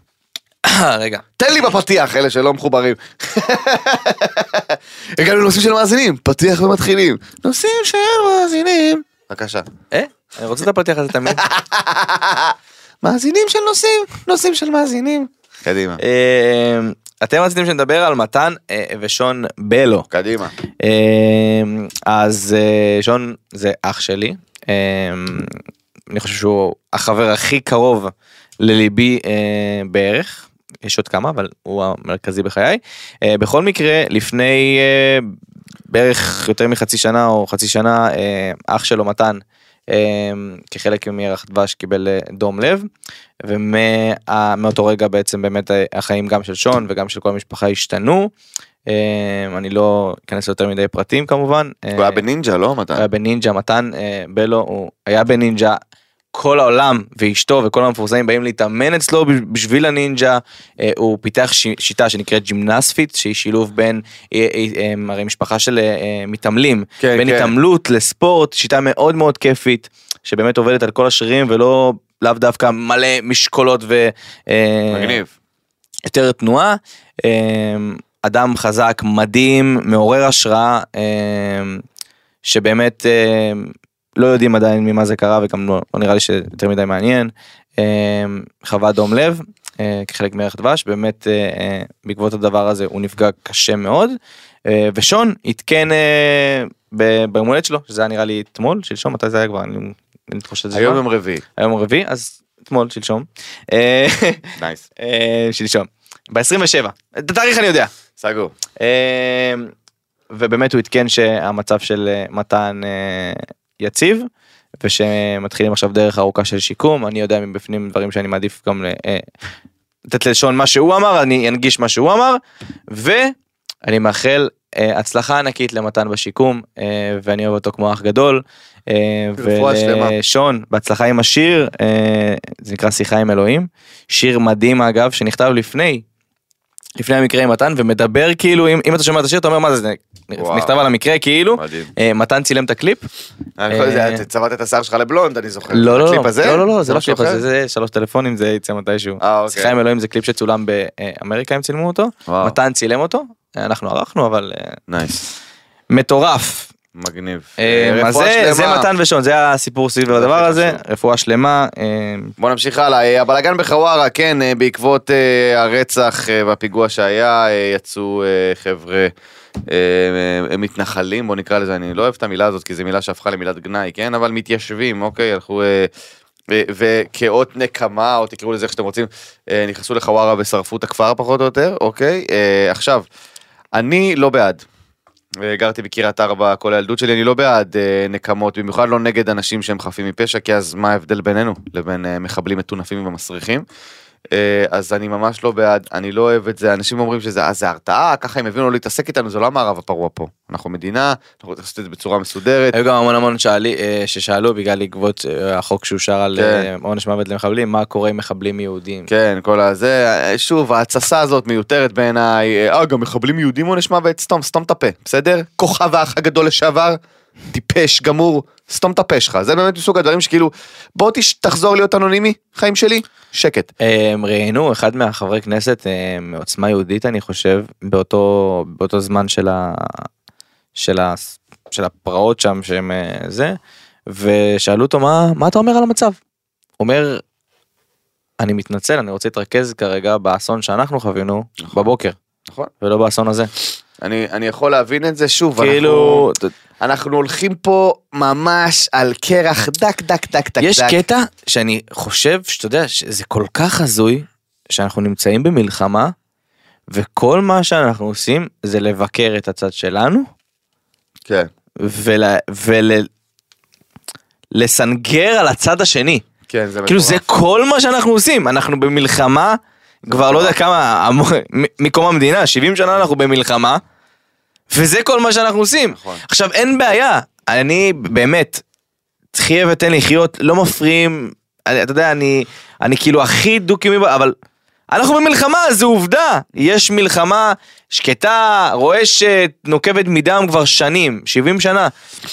רגע. תן לי בפתיח, אלה שלא מחוברים. (laughs) הגענו לנושאים של מאזינים, פתיח ומתחילים. נושאים של מאזינים. בבקשה. אה? אני רוצה את הפתיח הזה תמיד. (laughs) מאזינים של נושאים, נושאים של מאזינים. קדימה. אה, אתם רציתם שנדבר על מתן אה, ושון בלו. קדימה. אה, אז אה, שון זה אח שלי. אה, אני חושב שהוא החבר הכי קרוב לליבי אה, בערך. יש עוד כמה אבל הוא המרכזי בחיי. אה, בכל מקרה לפני אה, בערך יותר מחצי שנה או חצי שנה אה, אח שלו מתן כחלק מירח דבש קיבל דום לב ומאותו רגע בעצם באמת החיים גם של שון וגם של כל המשפחה השתנו. אני לא אכנס ליותר מדי פרטים כמובן. הוא היה בנינג'ה, לא מתן? היה בנינג'ה מתן בלו הוא היה בנינג'ה. כל העולם ואשתו וכל המפורסמים באים להתאמן אצלו בשביל הנינג'ה אה, הוא פיתח שיטה שנקראת ג'ימנספיט שהיא שילוב בין אה, אה, הרי משפחה של מתעמלים כן, בין כן. התעמלות לספורט שיטה מאוד מאוד כיפית שבאמת עובדת על כל השרירים ולא לאו דווקא מלא משקולות ו... מגניב. יותר תנועה, אדם חזק, מדהים, מעורר השראה, אה, שבאמת לא יודעים עדיין ממה זה קרה וגם לא, לא נראה לי שיותר מדי מעניין. אה, חווה דום לב אה, כחלק מערך דבש, באמת אה, בעקבות הדבר הזה הוא נפגע קשה מאוד. ושון עדכן ביום הולדת שלו, שזה היה נראה לי אתמול, שלשום, מתי זה היה כבר? אני לי תחושה שזה היום. יום רביעי. היום רביעי, אז אתמול, שלשום. נייס. (laughs) שלשום. ב-27. את התאריך אני יודע. סגור. ובאמת הוא עדכן שהמצב של מתן יציב ושמתחילים עכשיו דרך ארוכה של שיקום אני יודע מבפנים דברים שאני מעדיף גם אה, לתת לשון מה שהוא אמר אני אנגיש מה שהוא אמר ואני מאחל אה, הצלחה ענקית למתן בשיקום אה, ואני אוהב אותו כמו אח גדול. ולשון בהצלחה עם השיר זה נקרא שיחה עם אלוהים שיר מדהים אגב שנכתב לפני לפני המקרה עם מתן ומדבר כאילו אם, אם אתה שומע את השיר אתה אומר מה זה, וואו. נכתב על המקרה כאילו מדהים. אה, מתן צילם את הקליפ אני יכול אה, צבעת את השיער שלך לבלונד, אני זוכר. לא לא לא? לא לא לא זה לא קליפ הזה? זה שלוש טלפונים זה יצא מתישהו. אה, אוקיי. שיחה עם אלוהים זה קליפ שצולם באמריקה הם צילמו אותו וואו. מתן צילם אותו אנחנו ערכנו אבל אה, nice. מטורף. מגניב. אה, אז רפואה זה זה. מתן ושון זה הסיפור סביב הדבר הזה. רפואה שלמה. אה, בוא נמשיך הלאה, אה, הבלאגן בחווארה, כן, אה, בעקבות אה, הרצח אה, והפיגוע שהיה, אה, יצאו אה, חבר'ה אה, אה, מתנחלים, בוא נקרא לזה, אני לא אוהב את המילה הזאת כי זו מילה שהפכה למילת גנאי, כן, אבל מתיישבים, אוקיי, הלכו... אה, אה, וכאות נקמה, או תקראו לזה איך שאתם רוצים, אה, נכנסו לחווארה ושרפו את הכפר פחות או יותר, אוקיי? אה, עכשיו, אני לא בעד. אה, גרתי בקריית ארבע כל הילדות שלי, אני לא בעד אה, נקמות, במיוחד לא נגד אנשים שהם חפים מפשע, כי אז מה ההבדל בינינו לבין אה, מחבלים מטונפים ומסריחים? אה, אז אני ממש לא בעד, אני לא אוהב את זה, אנשים אומרים שזה אה, זה הרתעה, ככה הם הבינו לא להתעסק איתנו, זה לא המערב הפרוע פה. אנחנו מדינה, אנחנו רוצים לעשות את זה בצורה מסודרת. היו גם המון המון שאלי, אה, ששאלו בגלל בעקבות אה, החוק שאושר על כן. עונש מוות למחבלים מה קורה עם מחבלים יהודים. כן, כל הזה, שוב, ההתססה הזאת מיותרת בעיניי, אה, גם מחבלים יהודים עונש מוות, סתום, סתום את הפה, בסדר? כוכב האח הגדול לשעבר, טיפש, גמור, סתום את הפה שלך, זה באמת מסוג הדברים שכאילו, בוא תש- תחזור להיות אנונימי, חיים שלי, שקט. הם ראיינו אחד מהחברי כנסת אה, מעוצמה יהודית אני חושב באותו באותו זמן של ה... של ה... של הפרעות שם שהם אה, זה ושאלו אותו מה מה אתה אומר על המצב. אומר אני מתנצל אני רוצה להתרכז כרגע באסון שאנחנו חווינו נכון. בבוקר נכון. ולא באסון הזה אני, אני יכול להבין את זה, שוב, כאילו אנחנו, אנחנו הולכים פה ממש על קרח דק דק דק דק יש דק. קטע שאני חושב שאתה יודע שזה כל כך הזוי שאנחנו נמצאים במלחמה וכל מה שאנחנו עושים זה לבקר את הצד שלנו. כן, ולסנגר על הצד השני. כן, זה כאילו זה כל מה שאנחנו עושים. אנחנו במלחמה כבר לא יודע כמה מקום המדינה 70 שנה אנחנו במלחמה וזה כל מה שאנחנו עושים. נכון. עכשיו אין בעיה. אני באמת חיה ותן לחיות לא מפריעים אני- אתה יודע אני אני כאילו הכי דו-קיומי אבל אנחנו במלחמה זו עובדה. יש מלחמה שקטה רועשת נוקבת מדם כבר שנים 70 שנה.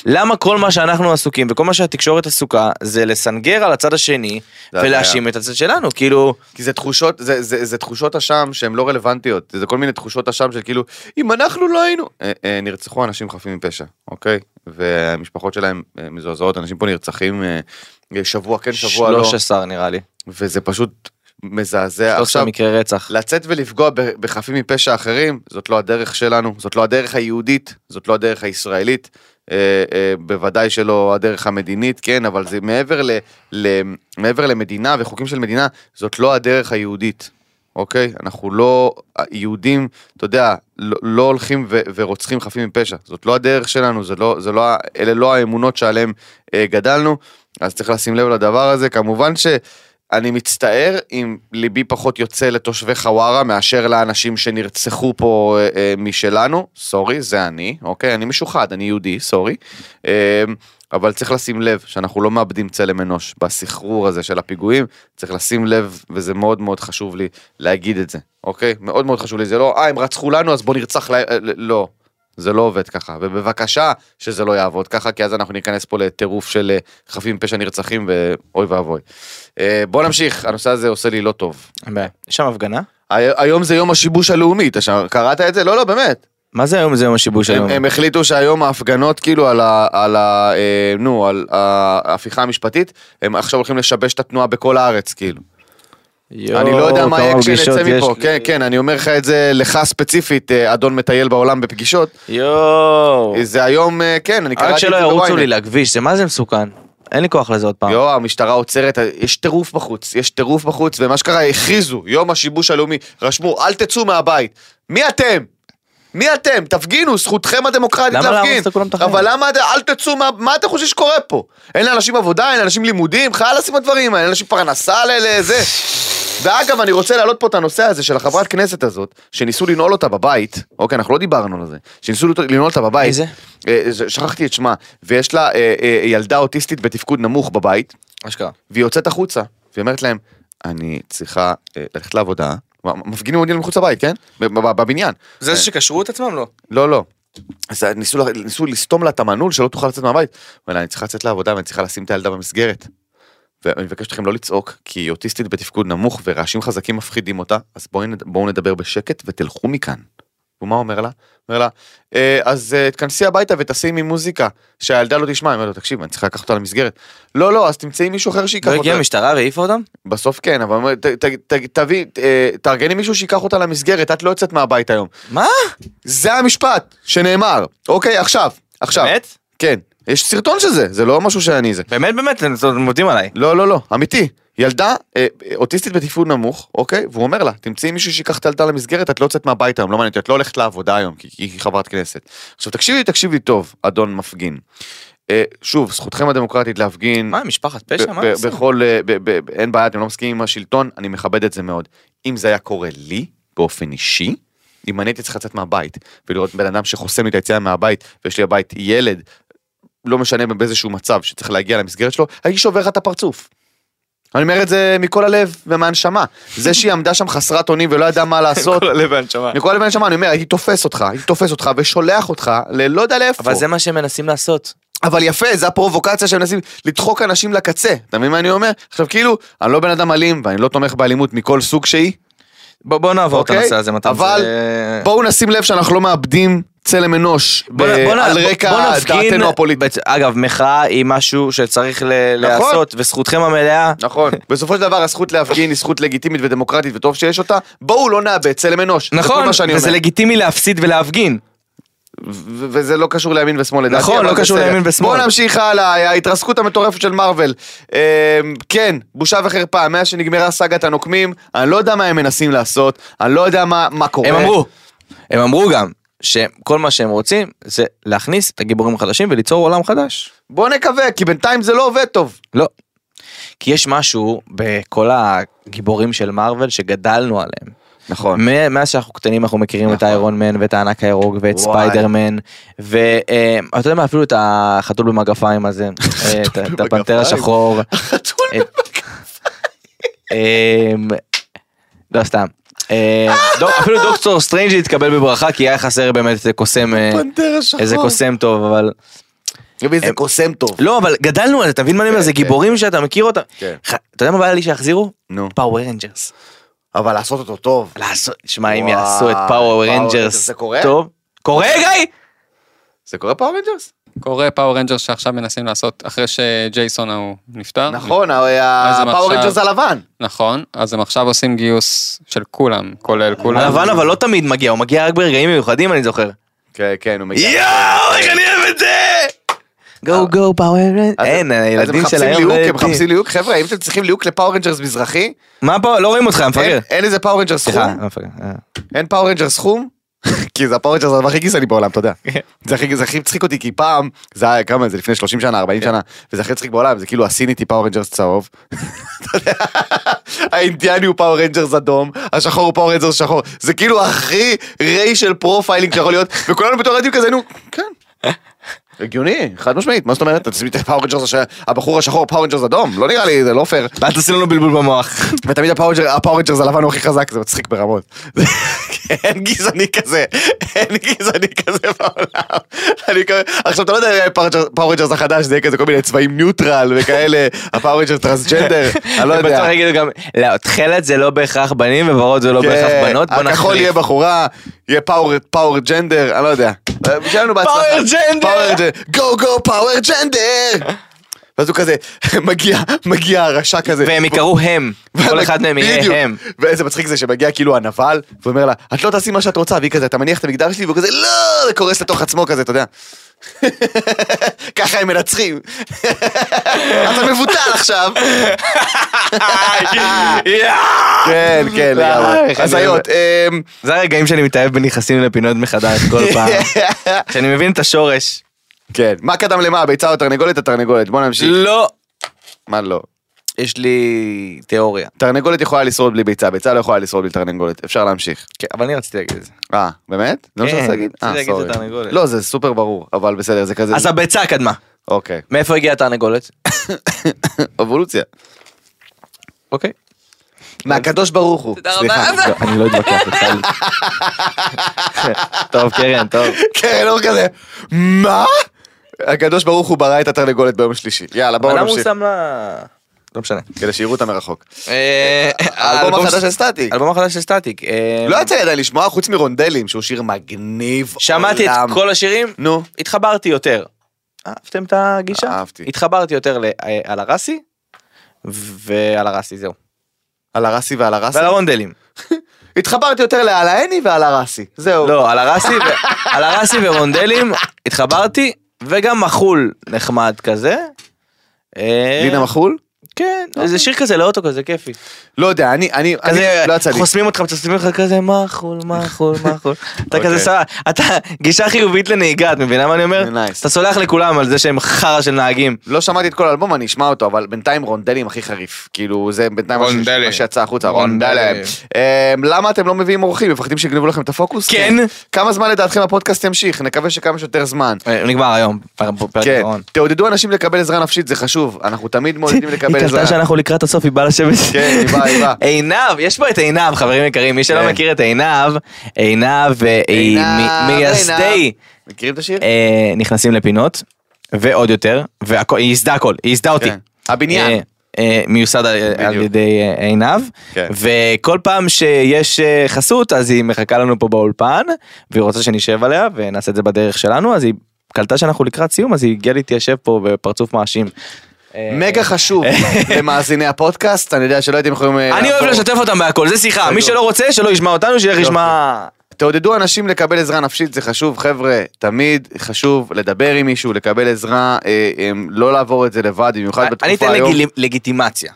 למה כל מה שאנחנו עסוקים וכל מה שהתקשורת עסוקה זה לסנגר על הצד השני זה ולהאשים את הצד שלנו? כאילו כי זה תחושות, זה, זה, זה תחושות אשם שהן לא רלוונטיות, זה כל מיני תחושות אשם של כאילו, אם אנחנו לא היינו, אה, אה, נרצחו אנשים חפים מפשע, אוקיי? והמשפחות שלהם אה, מזועזעות, אנשים פה נרצחים שבוע כן, שבוע לא, 13 נראה לי. וזה פשוט מזעזע. 13 עכשיו, מקרי רצח. לצאת ולפגוע בחפים מפשע אחרים, זאת לא הדרך שלנו, זאת לא הדרך היהודית, זאת לא הדרך הישראלית, אה, אה, בוודאי שלא הדרך המדינית, כן, אבל זה מעבר, ל, ל, מעבר למדינה וחוקים של מדינה, זאת לא הדרך היהודית, אוקיי? אנחנו לא, יהודים, אתה יודע, לא, לא הולכים ו, ורוצחים חפים מפשע, זאת לא הדרך שלנו, זה לא, זה לא, אלה לא האמונות שעליהן אה, גדלנו, אז צריך לשים לב לדבר הזה, כמובן ש... אני מצטער אם ליבי פחות יוצא לתושבי חווארה מאשר לאנשים שנרצחו פה אה, אה, משלנו, סורי, זה אני, אוקיי? אני משוחד, אני יהודי, סורי. אה, אבל צריך לשים לב שאנחנו לא מאבדים צלם אנוש בסחרור הזה של הפיגועים, צריך לשים לב, וזה מאוד מאוד חשוב לי להגיד את זה, אוקיי? מאוד מאוד חשוב לי, זה לא, אה, הם רצחו לנו אז בוא נרצח להם, אה, לא. זה לא עובד ככה, ובבקשה שזה לא יעבוד ככה, כי אז אנחנו ניכנס פה לטירוף של אה, חפים פשע נרצחים ואוי ואבוי. אה, בוא נמשיך, הנושא הזה עושה לי לא טוב. יש שם הפגנה? הי- היום זה יום השיבוש הלאומי, אתה שם- קראת את זה? לא, לא, באמת. מה זה היום זה יום השיבוש היום? הם החליטו שהיום ההפגנות כאילו על ה... על ה אה, נו, על ההפיכה המשפטית, הם עכשיו הולכים לשבש את התנועה בכל הארץ, כאילו. אני לא יודע מה יהיה כשנצא מפה, לי. כן, כן, אני אומר לך את זה לך ספציפית, אה, אדון מטייל בעולם בפגישות. יואו. זה היום, אה, כן, אני קראתי רק את זה שלא ירוצו לי בוויינט. לכביש, זה מה זה מסוכן. אין לי כוח לזה עוד פעם. יואו, המשטרה עוצרת, יש טירוף בחוץ, יש טירוף בחוץ, ומה שקרה, הכריזו, יום השיבוש הלאומי, רשמו, אל תצאו מהבית. מי אתם? מי אתם? תפגינו, זכותכם הדמוקרטית למה להרוס להפגין. החיים? אבל למה, אל תצאו מה... מה אתה חושב שקורה פה? אין לאנשים עבודה, אין לאנשים לימודים, חלאס עם הדברים האלה, אין לאנשים פרנסה ל- לזה. ואגב, אני רוצה להעלות פה את הנושא הזה של החברת כנסת הזאת, שניסו לנעול אותה בבית, אוקיי, אנחנו לא דיברנו על זה, שניסו לנעול אותה בבית. איזה? אה, זה- שכחתי את שמה, ויש לה אה, אה, ילדה אוטיסטית בתפקוד נמוך בבית, אשכרה. והיא יוצאת החוצה, והיא אומרת להם, אני צריכה אה, ללכת לעבודה, מפגינים עומדים מחוץ לבית, כן? בב- בב- בבניין. זה שקשרו את עצמם לא? לא, לא. אז ניסו, ניסו לסתום לה את המנעול שלא תוכל לצאת מהבית. אבל אני צריכה לצאת לעבודה ואני צריכה לשים את הילדה במסגרת. ואני מבקש מכם לא לצעוק, כי היא אוטיסטית בתפקוד נמוך ורעשים חזקים מפחידים אותה, אז בואו בואו נדבר בשקט ותלכו מכאן. ומה אומר לה? אומר לה, "אה, אז אה, תכנסי הביתה ותשימי מוזיקה, שהילדה לא תשמע. אני אומר לו, תקשיב, אני צריכה לקחת אותה למסגרת. לא, לא, אז תמצאי מישהו אחר שייקח לא אותה. הגיעה המשטרה והעיפה אותם? בסוף כן, אבל תביא, אה, תארגני מישהו שייקח אותה למסגרת, את לא יוצאת מהבית היום. מה? זה המשפט שנאמר. אוקיי, עכשיו, עכשיו. באמת? כן. יש סרטון של זה, זה לא משהו שאני זה. באמת באמת, אתם מודים עליי. לא, לא, לא, אמיתי. ילדה אה, אה, אוטיסטית בתפקוד נמוך, אוקיי? והוא אומר לה, תמצאי מישהו שייקח את הילדה למסגרת, את לא יוצאת מהבית היום, לא מעניין אותי, את לא הולכת לעבודה היום, כי היא חברת כנסת. עכשיו תקשיבי, תקשיבי טוב, אדון מפגין. אה, שוב, זכותכם הדמוקרטית להפגין. מה, משפחת פשע? מה עושים? בכל, אין בעיה, אתם לא מסכימים עם השלטון, אני מכבד את זה מאוד. אם זה היה קורה לי, באופן אישי, אם אני הייתי צריך לצאת מהבית, ולראות בן אדם שחוסם לי את היציאה מהבית, ויש לי בבית ילד, לא משנה באיזשהו מצב שצריך להגיע למסגרת שלו, הייתי שובר לך את הפרצוף. אני אומר את זה מכל הלב ומהנשמה. זה שהיא עמדה שם חסרת אונים ולא ידעה מה (laughs) לעשות, כל הלב והנשמה. מכל הלב והנשמה, אני אומר, הייתי תופס אותך, הייתי תופס אותך ושולח אותך ללא יודע לאיפה. אבל זה מה שהם מנסים לעשות. אבל יפה, זה הפרובוקציה שהם מנסים לדחוק אנשים לקצה. אתה מבין מה אני אומר? עכשיו כאילו, אני לא בן אדם אלים ואני לא תומך באלימות מכל סוג שהיא, בוא בוא נעבור את אוקיי? הנושא הזה מתן. אבל זה- בואו נשים לב שאנחנו לא מאבדים צלם אנוש בוא ב- בוא על בוא- רקע בוא נפגין- דעתנו הפוליטית. אגב, מחאה היא משהו שצריך ל- נכון. לעשות, וזכותכם המלאה. נכון. בסופו של דבר הזכות להפגין היא זכות לגיטימית ודמוקרטית וטוב שיש אותה. בואו לא נאבד צלם אנוש. נכון, וזה אומר. לגיטימי להפסיד ולהפגין. וזה לא קשור לימין ושמאל לדעתי. נכון, לא קשור. לימין ושמאל. בואו נמשיך הלאה, ההתרסקות המטורפת של מארוול. אה, כן, בושה וחרפה, מאז שנגמרה סאגת הנוקמים, אני לא יודע מה הם מנסים לעשות, אני לא יודע מה קורה. הם אמרו, הם אמרו גם, שכל מה שהם רוצים זה להכניס את הגיבורים החדשים וליצור עולם חדש. בואו נקווה, כי בינתיים זה לא עובד טוב. לא. כי יש משהו בכל הגיבורים של מארוול שגדלנו עליהם. נכון. מאז שאנחנו קטנים אנחנו מכירים את נכון. האיירון מן ואת הענק הירוק ואת. ספיידרמן ואתה יודע מה אפילו את החתול במגפיים הזה (laughs) אה, את- את הפנתר במגפיים. השחור חתול אמ, לא סתם. אה, אפילו (laughs) דוקטור סטרנג' התקבל בברכה כי היה חסר באמת איזה קוסם אה. איזה קוסם טוב אבל איזה קוסם טוב. לא אבל גדלנו על זה אתה מבין מה אני אומר כן, זה כן. גיבורים שאתה מכיר אותם. כן. אתה יודע מה בא לי שיחזירו? נו. פאוור רנג'רס. אבל לעשות אותו טוב. לעשות, שמע אם יעשו את פאוור רנג'רס זה קורה? טוב. קורה גיא? זה קורה פאור רנג'רס? קורה פאור רנג'רס שעכשיו מנסים לעשות, אחרי שג'ייסון ההוא נפטר. נכון, עכשיו- רנג'רס הלבן. נכון, אז הם עכשיו עושים גיוס של כולם, כולל כולם. הלבן אבל לא תמיד מגיע, הוא מגיע רק ברגעים מיוחדים אני זוכר. כן, כן, הוא מגיע. יואו, איך אני אוהב את זה! go go Power אז- אין, אז הם הילדים של היום לא הם. מחפשים ליהוק, חבר'ה, אם אתם צריכים ליהוק לפאור רנג'רס מזרחי, מה פה? לא רואים אותך, המפגר. אין- אין איזה פאור רנג'רס. אה. אין פאור רנג'רס חום, (laughs) כי זה הפאור רנג'רס הכי גזעני בעולם, אתה יודע. זה הכי הצחיק אותי, כי פעם, זה היה כמה, זה לפני 30 שנה, 40 שנה, וזה הכי הצחיק בעולם, זה כאילו הסינית היא פאור רנג'רס צהוב. (laughs) האינדיאני הוא פאור רנג'רס אדום, השחור הוא פאור רנג'רס שחור, זה כאילו הכי racial profiling שיכול להיות, וכולנו בתור ילדים כזה, נו, כן. הגיוני, חד משמעית, מה זאת אומרת? אתה תשים את הפאור רנג'רס, הש- הבחור השחור פאור רנג'רס אדום, לא נראה לי, זה לא פייר. ואל תעשי לנו בלבול במוח. (laughs) ותמיד הפאור רנג'ר- הפאור רנג'רס הלבן הוא הכי חזק, זה מצחיק ברמות. (laughs) אין גזעני כזה, אין גזעני כזה בעולם. אני עכשיו אתה לא יודע אם הפאור רנג'רס החדש זה יהיה כזה כל מיני צבעים neutral וכאלה, (laughs) הפאור רנג'רס טרנסג'נדר, אני לא בטוח יודע. יגידו גם, לא, תכלת זה לא בהכרח בנים וורוד זה לא בהכרח כן, בנות, בוא הכחול נחליף. יהיה בחורה, יהיה פאור פאור ג'נדר, אני לא יודע. שיהיה לנו בהצלחה. פאוור ג'נדר! גו גו פאוור ג'נדר! ואז הוא כזה (laughs) מגיע, מגיע הרשע כזה. והם יקראו הם, כל אחד מהם. יהיה הם. ואיזה מצחיק זה שמגיע כאילו הנבל, ואומר לה, את לא תעשי מה שאת רוצה, והיא כזה, אתה מניח את המגדר שלי, והוא כזה, לא, זה קורס לתוך עצמו כזה, אתה יודע. ככה הם מנצחים. אתה מבוטל עכשיו. כן, כן, לגמרי. הזיות. אמ, זה הרגעים שאני מתאהב בנכנסים לפינות מחדש כל (laughs) פעם. שאני מבין את השורש. כן, מה קדם למה, הביצה או תרנגולת? התרנגולת, בוא נמשיך. לא. מה לא? יש לי תיאוריה. תרנגולת יכולה לשרוד בלי ביצה, ביצה לא יכולה לשרוד בלי תרנגולת, אפשר להמשיך. כן, אבל אני רציתי להגיד את זה. אה, באמת? זה מה כן, שאתה להגיד? רציתי אה, להגיד סורי. זה תרנגולת. לא, זה סופר ברור, אבל בסדר, זה כזה, אז הביצה קדמה. אוקיי. מאיפה הגיעה התרנגולת? (laughs) אבולוציה. אוקיי. מהקדוש ברוך הוא. תודה סליחה. רבה. לא, אני לא אתווכח איתך. (laughs) טוב קרן, טוב. כן, אור כזה, מה? הקדוש ברוך הוא ברא את התרנגולת ביום שלישי. יאללה, בואו למה הוא נמשיך. שם לה... לא משנה. כדי שיראו אותה מרחוק. אה, האלבום החדש של סטטיק. האלבום החדש של סטטיק. אה, לא יצא לי עדיין לשמוע חוץ מרונדלים, שהוא שיר מגניב. שמעתי את. כל השירים, נו. התחברתי יותר. אהבתם את הגישה? אהבתי. התחברתי יותר אה, על הרסי, ועל הרסי זהו. על הרסי ועל הרסי? ועל הרונדלים. (laughs) התחברתי יותר לעל העני ועל הרסי. זהו. לא, על הרסי (laughs) על הרסי ורונדלים התחברתי, וגם מחול נחמד כזה. אה, לינה מחול? כן, איזה שיר כזה לאוטו כזה כיפי. לא יודע, אני, אני, כזה אני, לא יצא לי. חוסמים אותך, מצטטים אותך כזה מחול, מחול, מחול. (laughs) אתה אוקיי. כזה סבבה, אתה גישה חיובית לנהיגה, את מבינה מה אני אומר? Nice. אתה סולח לכולם על זה שהם חרא של נהגים. לא שמעתי את כל האלבום, אני אשמע אותו, אבל בינתיים רונדלים הכי חריף. כאילו, זה בינתיים מה שיצא החוצה, רונדלים. רונדלים. אמ, למה אתם לא מביאים אורחים? מפחדים שיגנבו לכם את הפוקוס? כן. כמה זמן לדעתכם הפודקאסט ימשיך? נקווה שכמה שיותר זמן. אה, נגמר היום, פרק כן, אחרון. תעודדו אנשים לקבל עזרה נפשית, זה חשוב. אנחנו תמיד מעודדים (laughs) לקבל קלטה שאנחנו לקראת הסוף, היא באה לשבת. כן, היא באה, היא באה. עינב, יש פה את עינב, חברים יקרים, מי שלא כן. מכיר את עינב, עינב אה, היא מייסדי מכירים את השיר? אה, נכנסים לפינות, ועוד יותר, והכל- היא ייסדה הכל, היא ייסדה אותי. כן. הבניין. אה, מיוסד על-. ידי עינב, כן. וכל פעם שיש חסות אז היא מחכה לנו פה באולפן, והיא רוצה שנשב עליה ונעשה את זה בדרך שלנו, אז היא קלטה שאנחנו לקראת סיום, אז היא הגיעה להתיישב פה בפרצוף מאשים. אה, מגה חשוב (laughs) למאזיני הפודקאסט, אני יודע שלא הייתם יכולים... אה, אני אוהב. לשתף אותם בהכל, זה שיחה. מי שלא רוצה שלא ישמע אותנו, שילך. ישמע... תעודדו אנשים לקבל עזרה נפשית, זה חשוב, חבר'ה, תמיד חשוב לדבר עם מישהו, לקבל עזרה, אה, אה, לא לעבור את זה לבד, במיוחד אני בתקופה אתן היום. לגיל- לגיטימציה.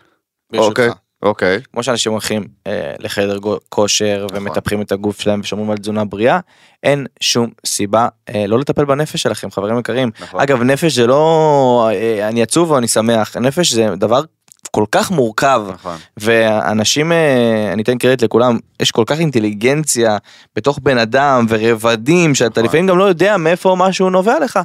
ברשותך. אוקיי, אוקיי. כמו שאנשים הולכים אה, לחדר כושר ומטפחים את הגוף שלהם ושומרים על תזונה בריאה, אין שום סיבה אה, לא לטפל בנפש שלכם, חברים יקרים. נכון. אגב, נפש זה לא אה, אני עצוב או אני שמח, נפש זה דבר כל כך מורכב. נכון. ואנשים, אה, אני אתן קרדיט לכולם, יש כל כך אינטליגנציה בתוך בן אדם ורבדים שאתה נכון. לפעמים גם לא יודע מאיפה משהו נובע לך.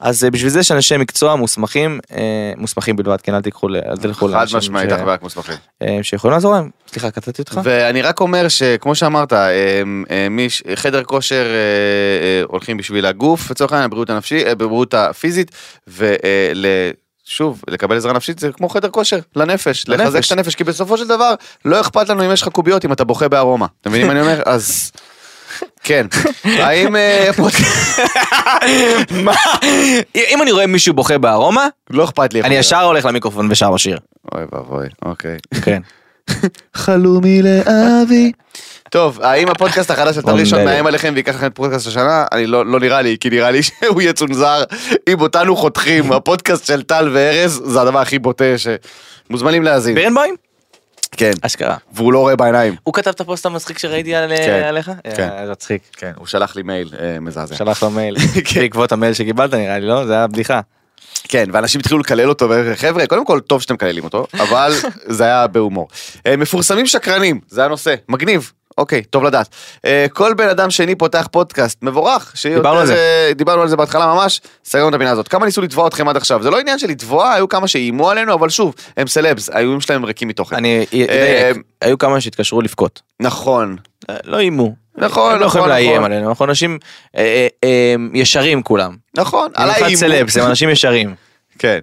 אז אה, בשביל זה יש אנשי מקצוע מוסמכים, אה, מוסמכים בלבד, כן אל תיקחו, אל תלכו חד לאנשים משמעית, ש- אך ורק מוסמכים. אה, שיכולים לעזור להם. סליחה, קטעתי אותך? ואני רק אומר שכמו שאמרת, חדר כושר הולכים בשביל הגוף, לצורך העניין, הבריאות הנפשית, בבריאות הפיזית, ושוב, לקבל עזרה נפשית זה כמו חדר כושר, לנפש, לנפש. לחזק את הנפש, כי בסופו של דבר לא אכפת לנו אם יש לך קוביות אם אתה בוכה בארומה. אתה מבין מה אני אומר? אז כן. האם אה. (laughs) מה? אם אני רואה מישהו בוכה בארומה, לא אכפת לי. אני ישר הולך למיקרופון ושר בשיר. אוי ואבוי, אוקיי. כן. (laughs) חלומי לאבי. טוב, האם הפודקאסט החדש של ראשון דרעי. מאיים עליכם וייקח לכם את פודקאסט השנה? אני לא לא נראה לי, כי נראה לי שהוא יצונזר. אם אותנו חותכים, הפודקאסט של טל וארז זה הדבר הכי בוטה שמוזמנים להאזין. בירנבוים? כן, אשכרה. והוא לא רואה בעיניים. הוא כתב את הפוסט המצחיק שראיתי על- כן, עליך? כן. אה, זה מצחיק. כן, הוא שלח לי מייל אה, מזעזע. שלח לו מייל. (laughs) כן. בעקבות המייל שקיבלת נראה לי, לא? זה היה בדיחה. כן, ואנשים התחילו לקלל אותו, וחבר'ה, קודם כל, טוב שאתם מקללים אותו, אבל (laughs) זה היה בהומור. אה, מפורסמים שקרנים, זה הנושא, מגניב. אוקיי, טוב לדעת. אה, כל בן אדם שני פותח פודקאסט, מבורך. דיברנו על זה. אה, דיברנו על זה בהתחלה ממש, סגרנו את הפינה הזאת. כמה ניסו לתבוע אתכם עד עכשיו? זה לא עניין של לתבוע, היו כמה שאיימו עלינו, אבל שוב, הם סלבס, האיומים שלהם ריקים מתוכן. אני אה, היו כמה שהתקשרו לבכות. נכון. לא איימו. נכון, הם לא נכון, יכולים לאיים נכון. עלינו, אנחנו אנשים ישרים כולם. נכון, עליי איימו. סלבס, הם אנשים ישרים. (laughs) כן.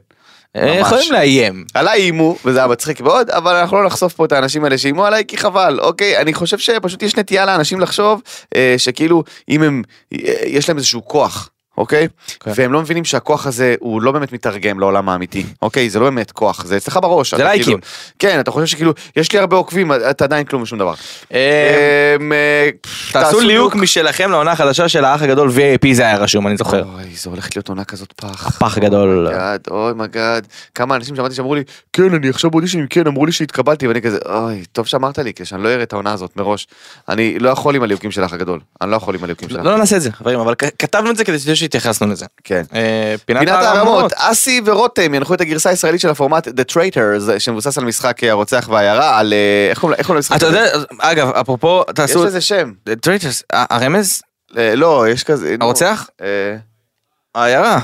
אה. יכולים לאיים. עליי איימו, וזה היה מצחיק מאוד, אבל אנחנו לא נחשוף פה את האנשים האלה שאיימו עליי, כי חבל, אוקיי? אני חושב שפשוט יש נטייה לאנשים לחשוב אה, שכאילו, אם הם, אה, יש להם איזשהו כוח. אוקיי? כן. והם לא מבינים שהכוח הזה הוא לא באמת מתרגם לעולם האמיתי, אוקיי? זה לא באמת כוח, זה אצלך בראש. זה לייקים. כאילו- כן, אתה חושב שכאילו, יש לי הרבה עוקבים, אתה עדיין כלום ושום דבר. אה, אמ, אה, תעשו ליהוק משלכם לעונה החדשה של האח הגדול VAP זה היה רשום אני זוכר. אוי, זה הולך להיות עונה כזאת פח. פח גדול. אוי מגד. כמה אנשים שמעתי שאמרו לי, כן, אני עכשיו באודישנים, כן, אמרו לי שהתקבלתי, ואני כזה, אוי, טוב שאמרת לי, כדי שאני לא אראה את העונה הזאת מראש. אני לא יכול עם הליהוקים של האח הגדול. אני לא יכול עם הליהוקים שלך. לא נעשה את זה חברים אבל כתבנו את זה כדי שהתייחסנו לזה. כן. אה, פינת הערמות, אסי ורותם ינחו את הגרסה הישראלית של הפורמט The Traitors, שמבוסס על משחק הרוצח והעיירה, על... אה, איך קוראים למשחק? אתה? יודע אגב אפרופו יש תעשו לזה שם. Traitors הרמז אה, לא, יש כזה... הרוצח? העיירה.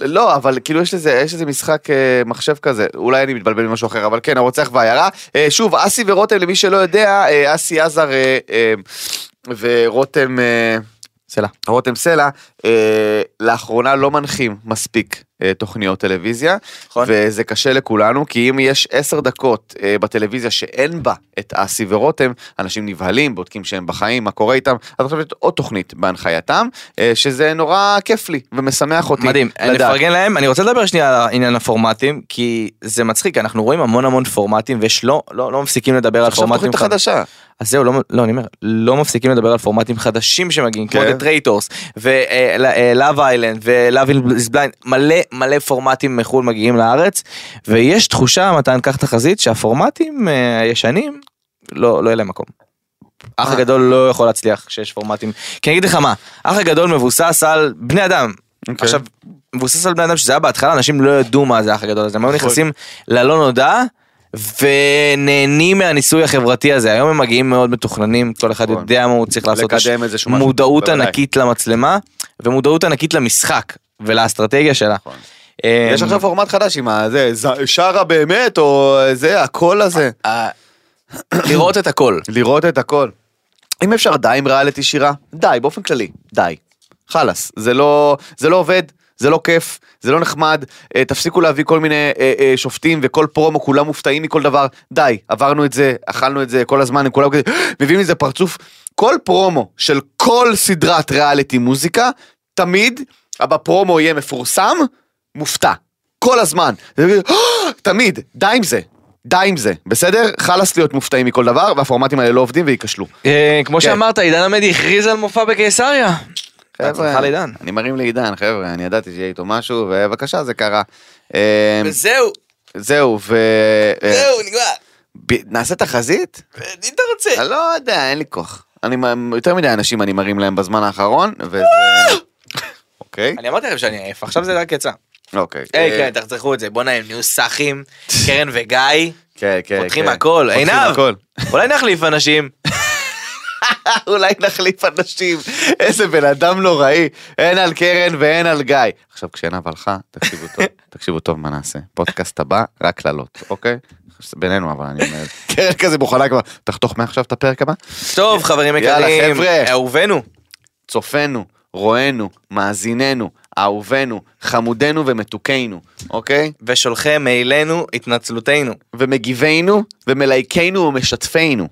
לא, אבל כאילו יש לזה, יש לזה משחק אה, מחשב כזה, אולי אני מתבלבל עם משהו אחר, אבל כן, הרוצח והעיירה. אה, שוב, אסי ורותם, למי שלא יודע, אה, אסי עזר אה, אה, ורותם... אה, סלע. רותם סלע, אה, לאחרונה לא מנחים מספיק תוכניות טלוויזיה, נכון. וזה קשה לכולנו, כי אם יש עשר דקות אה, בטלוויזיה שאין בה את אסי ורותם, אנשים נבהלים, בודקים שהם בחיים, מה קורה איתם, אז עכשיו יש עוד תוכנית בהנחייתם, אה, שזה נורא כיף לי ומשמח אותי. מדהים. מפרגן להם, אני רוצה לדבר שנייה על עניין הפורמטים, כי זה מצחיק, אנחנו רואים המון המון פורמטים ויש לא, לא, לא מפסיקים לדבר על עכשיו פורמטים תוכנית החדשה. אז זהו, לא, לא, אני אומר, לא מפסיקים לדבר על פורמטים חדשים שמגיעים, כמו כן. The Traitors, ו-Love Island, ו-Love is Blind, מלא מלא פורמטים מחו"ל מגיעים לארץ, ויש תחושה, מתן, קח תחזית, שהפורמטים אה, הישנים, לא, לא יהיה להם מקום. אח אה. הגדול לא יכול להצליח כשיש פורמטים, כי אני אגיד לך מה, אח הגדול מבוסס על בני אדם. אוקיי. עכשיו, מבוסס על בני אדם שזה היה בהתחלה, אנשים לא ידעו מה זה האח הגדול הזה, הם היו נכון. נכנסים ללא נודע. ונהנים מהניסוי החברתי הזה היום הם מגיעים מאוד מתוכננים כל אחד נכון. יודע מה הוא צריך לעשות לקדם משהו. מודעות. ענקית למצלמה ומודעות ענקית למשחק ולאסטרטגיה שלה. נכון. אה, יש עכשיו פורמט חדש עם הזה, שרה באמת, או זה, הקול הזה. לראות את הכל. לראות את הכל. אם אפשר די עם ריאליטי שירה, די, באופן כללי, די. חלאס, זה לא, זה לא עובד, זה לא כיף, זה לא נחמד, אה, תפסיקו להביא כל מיני אה, אה, שופטים וכל פרומו, כולם מופתעים מכל דבר, די, עברנו את זה, אכלנו את זה כל הזמן, הם כולם כזה, (gasps) מביאים איזה פרצוף. כל פרומו של כל סדרת ריאליטי מוזיקה, תמיד בפרומו יהיה מפורסם, מופתע. כל הזמן. תמיד, די עם זה. די עם זה, בסדר? חלאס להיות מופתעים מכל דבר, והפורמטים האלה לא עובדים וייכשלו. אה, כמו כן. שאמרת עידן עמדי הכריז על מופע בקיסריה. לעידן. אני מרים לעידן, חבר'ה, אני ידעתי שיהיה איתו משהו, ובבקשה, זה קרה. אה, וזהו, זהו, ו... אה, זהו, נגמר. נעשה תחזית? אם אתה רוצה. אני לא יודע, אין לי כוח. יותר מדי אנשים אני מרים להם בזמן האחרון, וזה... אוקיי, אני אמרתי לכם שאני עייף, עכשיו זה רק יצא. אוקיי. היי, אה, כן, תחזכו את זה, בואנה הם נהיו סאחים, (laughs) קרן וגיא, כן, כן. פותחים כן. הכל, עינב. (laughs) אולי נחליף אנשים. (laughs) אולי נחליף אנשים, איזה בן אדם נוראי, הן על קרן והן על גיא. עכשיו כשעינב הלכה, תקשיבו טוב, תקשיבו טוב מה נעשה. פודקאסט הבא, רק קללות, אוקיי? בינינו אבל אני אומר, קרן כזה מוכנה כבר, תחתוך מעכשיו את הפרק הבא? טוב חברים יאללה, יקרים, חבר'ה. אהובנו. צופינו, רואינו, מאזיננו, אהובנו, חמודנו ומתוקנו, אוקיי? ושולחי מיילנו התנצלותנו. ומגיבינו, ומלייקנו ומשתפינו.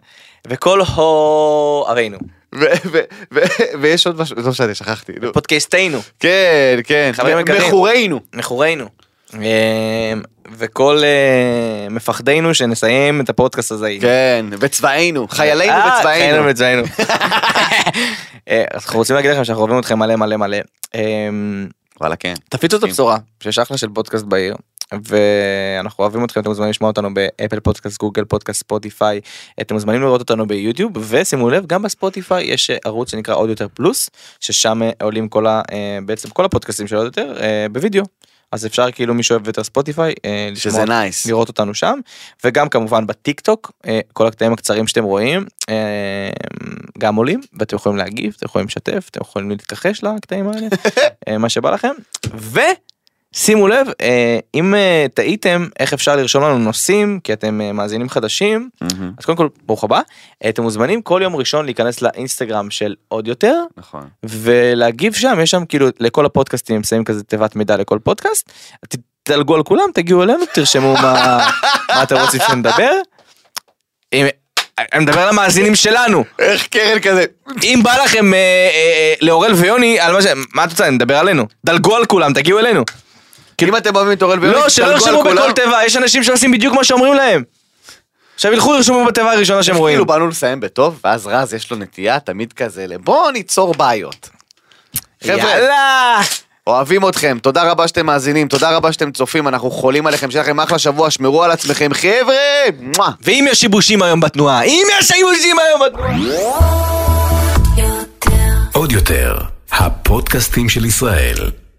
וכל הורינו. ו- ו- ו- ויש עוד משהו, לא משנה, שכחתי. נו. פודקאסטנו, כן, כן. חברים יקרים. מכורינו. מכורינו. אה, וכל אה, מפקדינו שנסיים את הפודקאסט הזה. כן, וצבאינו, חיילינו אה, וצבאינו. חיילינו וצבאינו. אה, אנחנו רוצים להגיד לכם שאנחנו אוהבים אתכם מלא מלא מלא. אה, וואלה, כן. תפיצו את הבשורה שיש אחלה של פודקאסט בעיר ואנחנו אוהבים אתכם אתם מוזמנים לשמוע אותנו באפל פודקאסט גוגל פודקאסט ספוטיפיי אתם מוזמנים לראות אותנו ביוטיוב ושימו לב גם בספוטיפיי יש אה, ערוץ שנקרא עוד יותר פלוס ששם אה, עולים כל ה, אה, בעצם כל הפודקאסטים של עוד יותר אה, בווידאו. אז אפשר כאילו מי שאוהב יותר ספוטיפיי אה, שזה נייס. לראות אותנו שם וגם כמובן בטיק טוק אה, כל הקטעים הקצרים שאתם רואים אה, גם עולים ואתם יכולים להגיב אתם יכולים לשתף אתם יכולים להתכחש לקטעים האלה (laughs) מה שבא לכם ושימו לב אה, אם אה, טעיתם איך אפשר לרשום לנו נושאים כי אתם אה, מאזינים חדשים מהמם, אז קודם כל ברוך הבא אה, אתם מוזמנים כל יום ראשון להיכנס לאינסטגרם של עוד יותר נכון. ולהגיב שם יש שם כאילו לכל הפודקאסטים הם שמים כזה תיבת מידע לכל פודקאסט. תדלגו על כולם תגיעו אלינו תרשמו מה, מה אתם רוצים שנדבר. אם, אני מדבר על המאזינים שלנו איך קרן כזה. אם בא לכם אה, אה, אה, לאורל ויוני על מה ש... מה את רוצה נדבר עלינו דלגו על כולם תגיעו אלינו. אם אתם אוהבים את אורל ויוני, לא שלא ירשמו. בכל תיבה יש אנשים שעושים בדיוק מה שאומרים להם. עכשיו ילכו ירשמו בתיבה הראשונה שהם רואים. כאילו באנו לסיים בטוב, ואז רז יש לו נטייה תמיד כזה, ל- בואו ניצור בעיות. חבר'ה, יאללה. אוהבים אתכם, תודה רבה שאתם מאזינים, תודה רבה שאתם צופים, אנחנו חולים עליכם, שיהיה לכם אחלה שבוע, שמרו על עצמכם, חבר'ה! ואם יש שיבושים היום בתנועה אם יש שיבושים היום בתנועה. עוד יותר, הפודקאסטים של ישראל.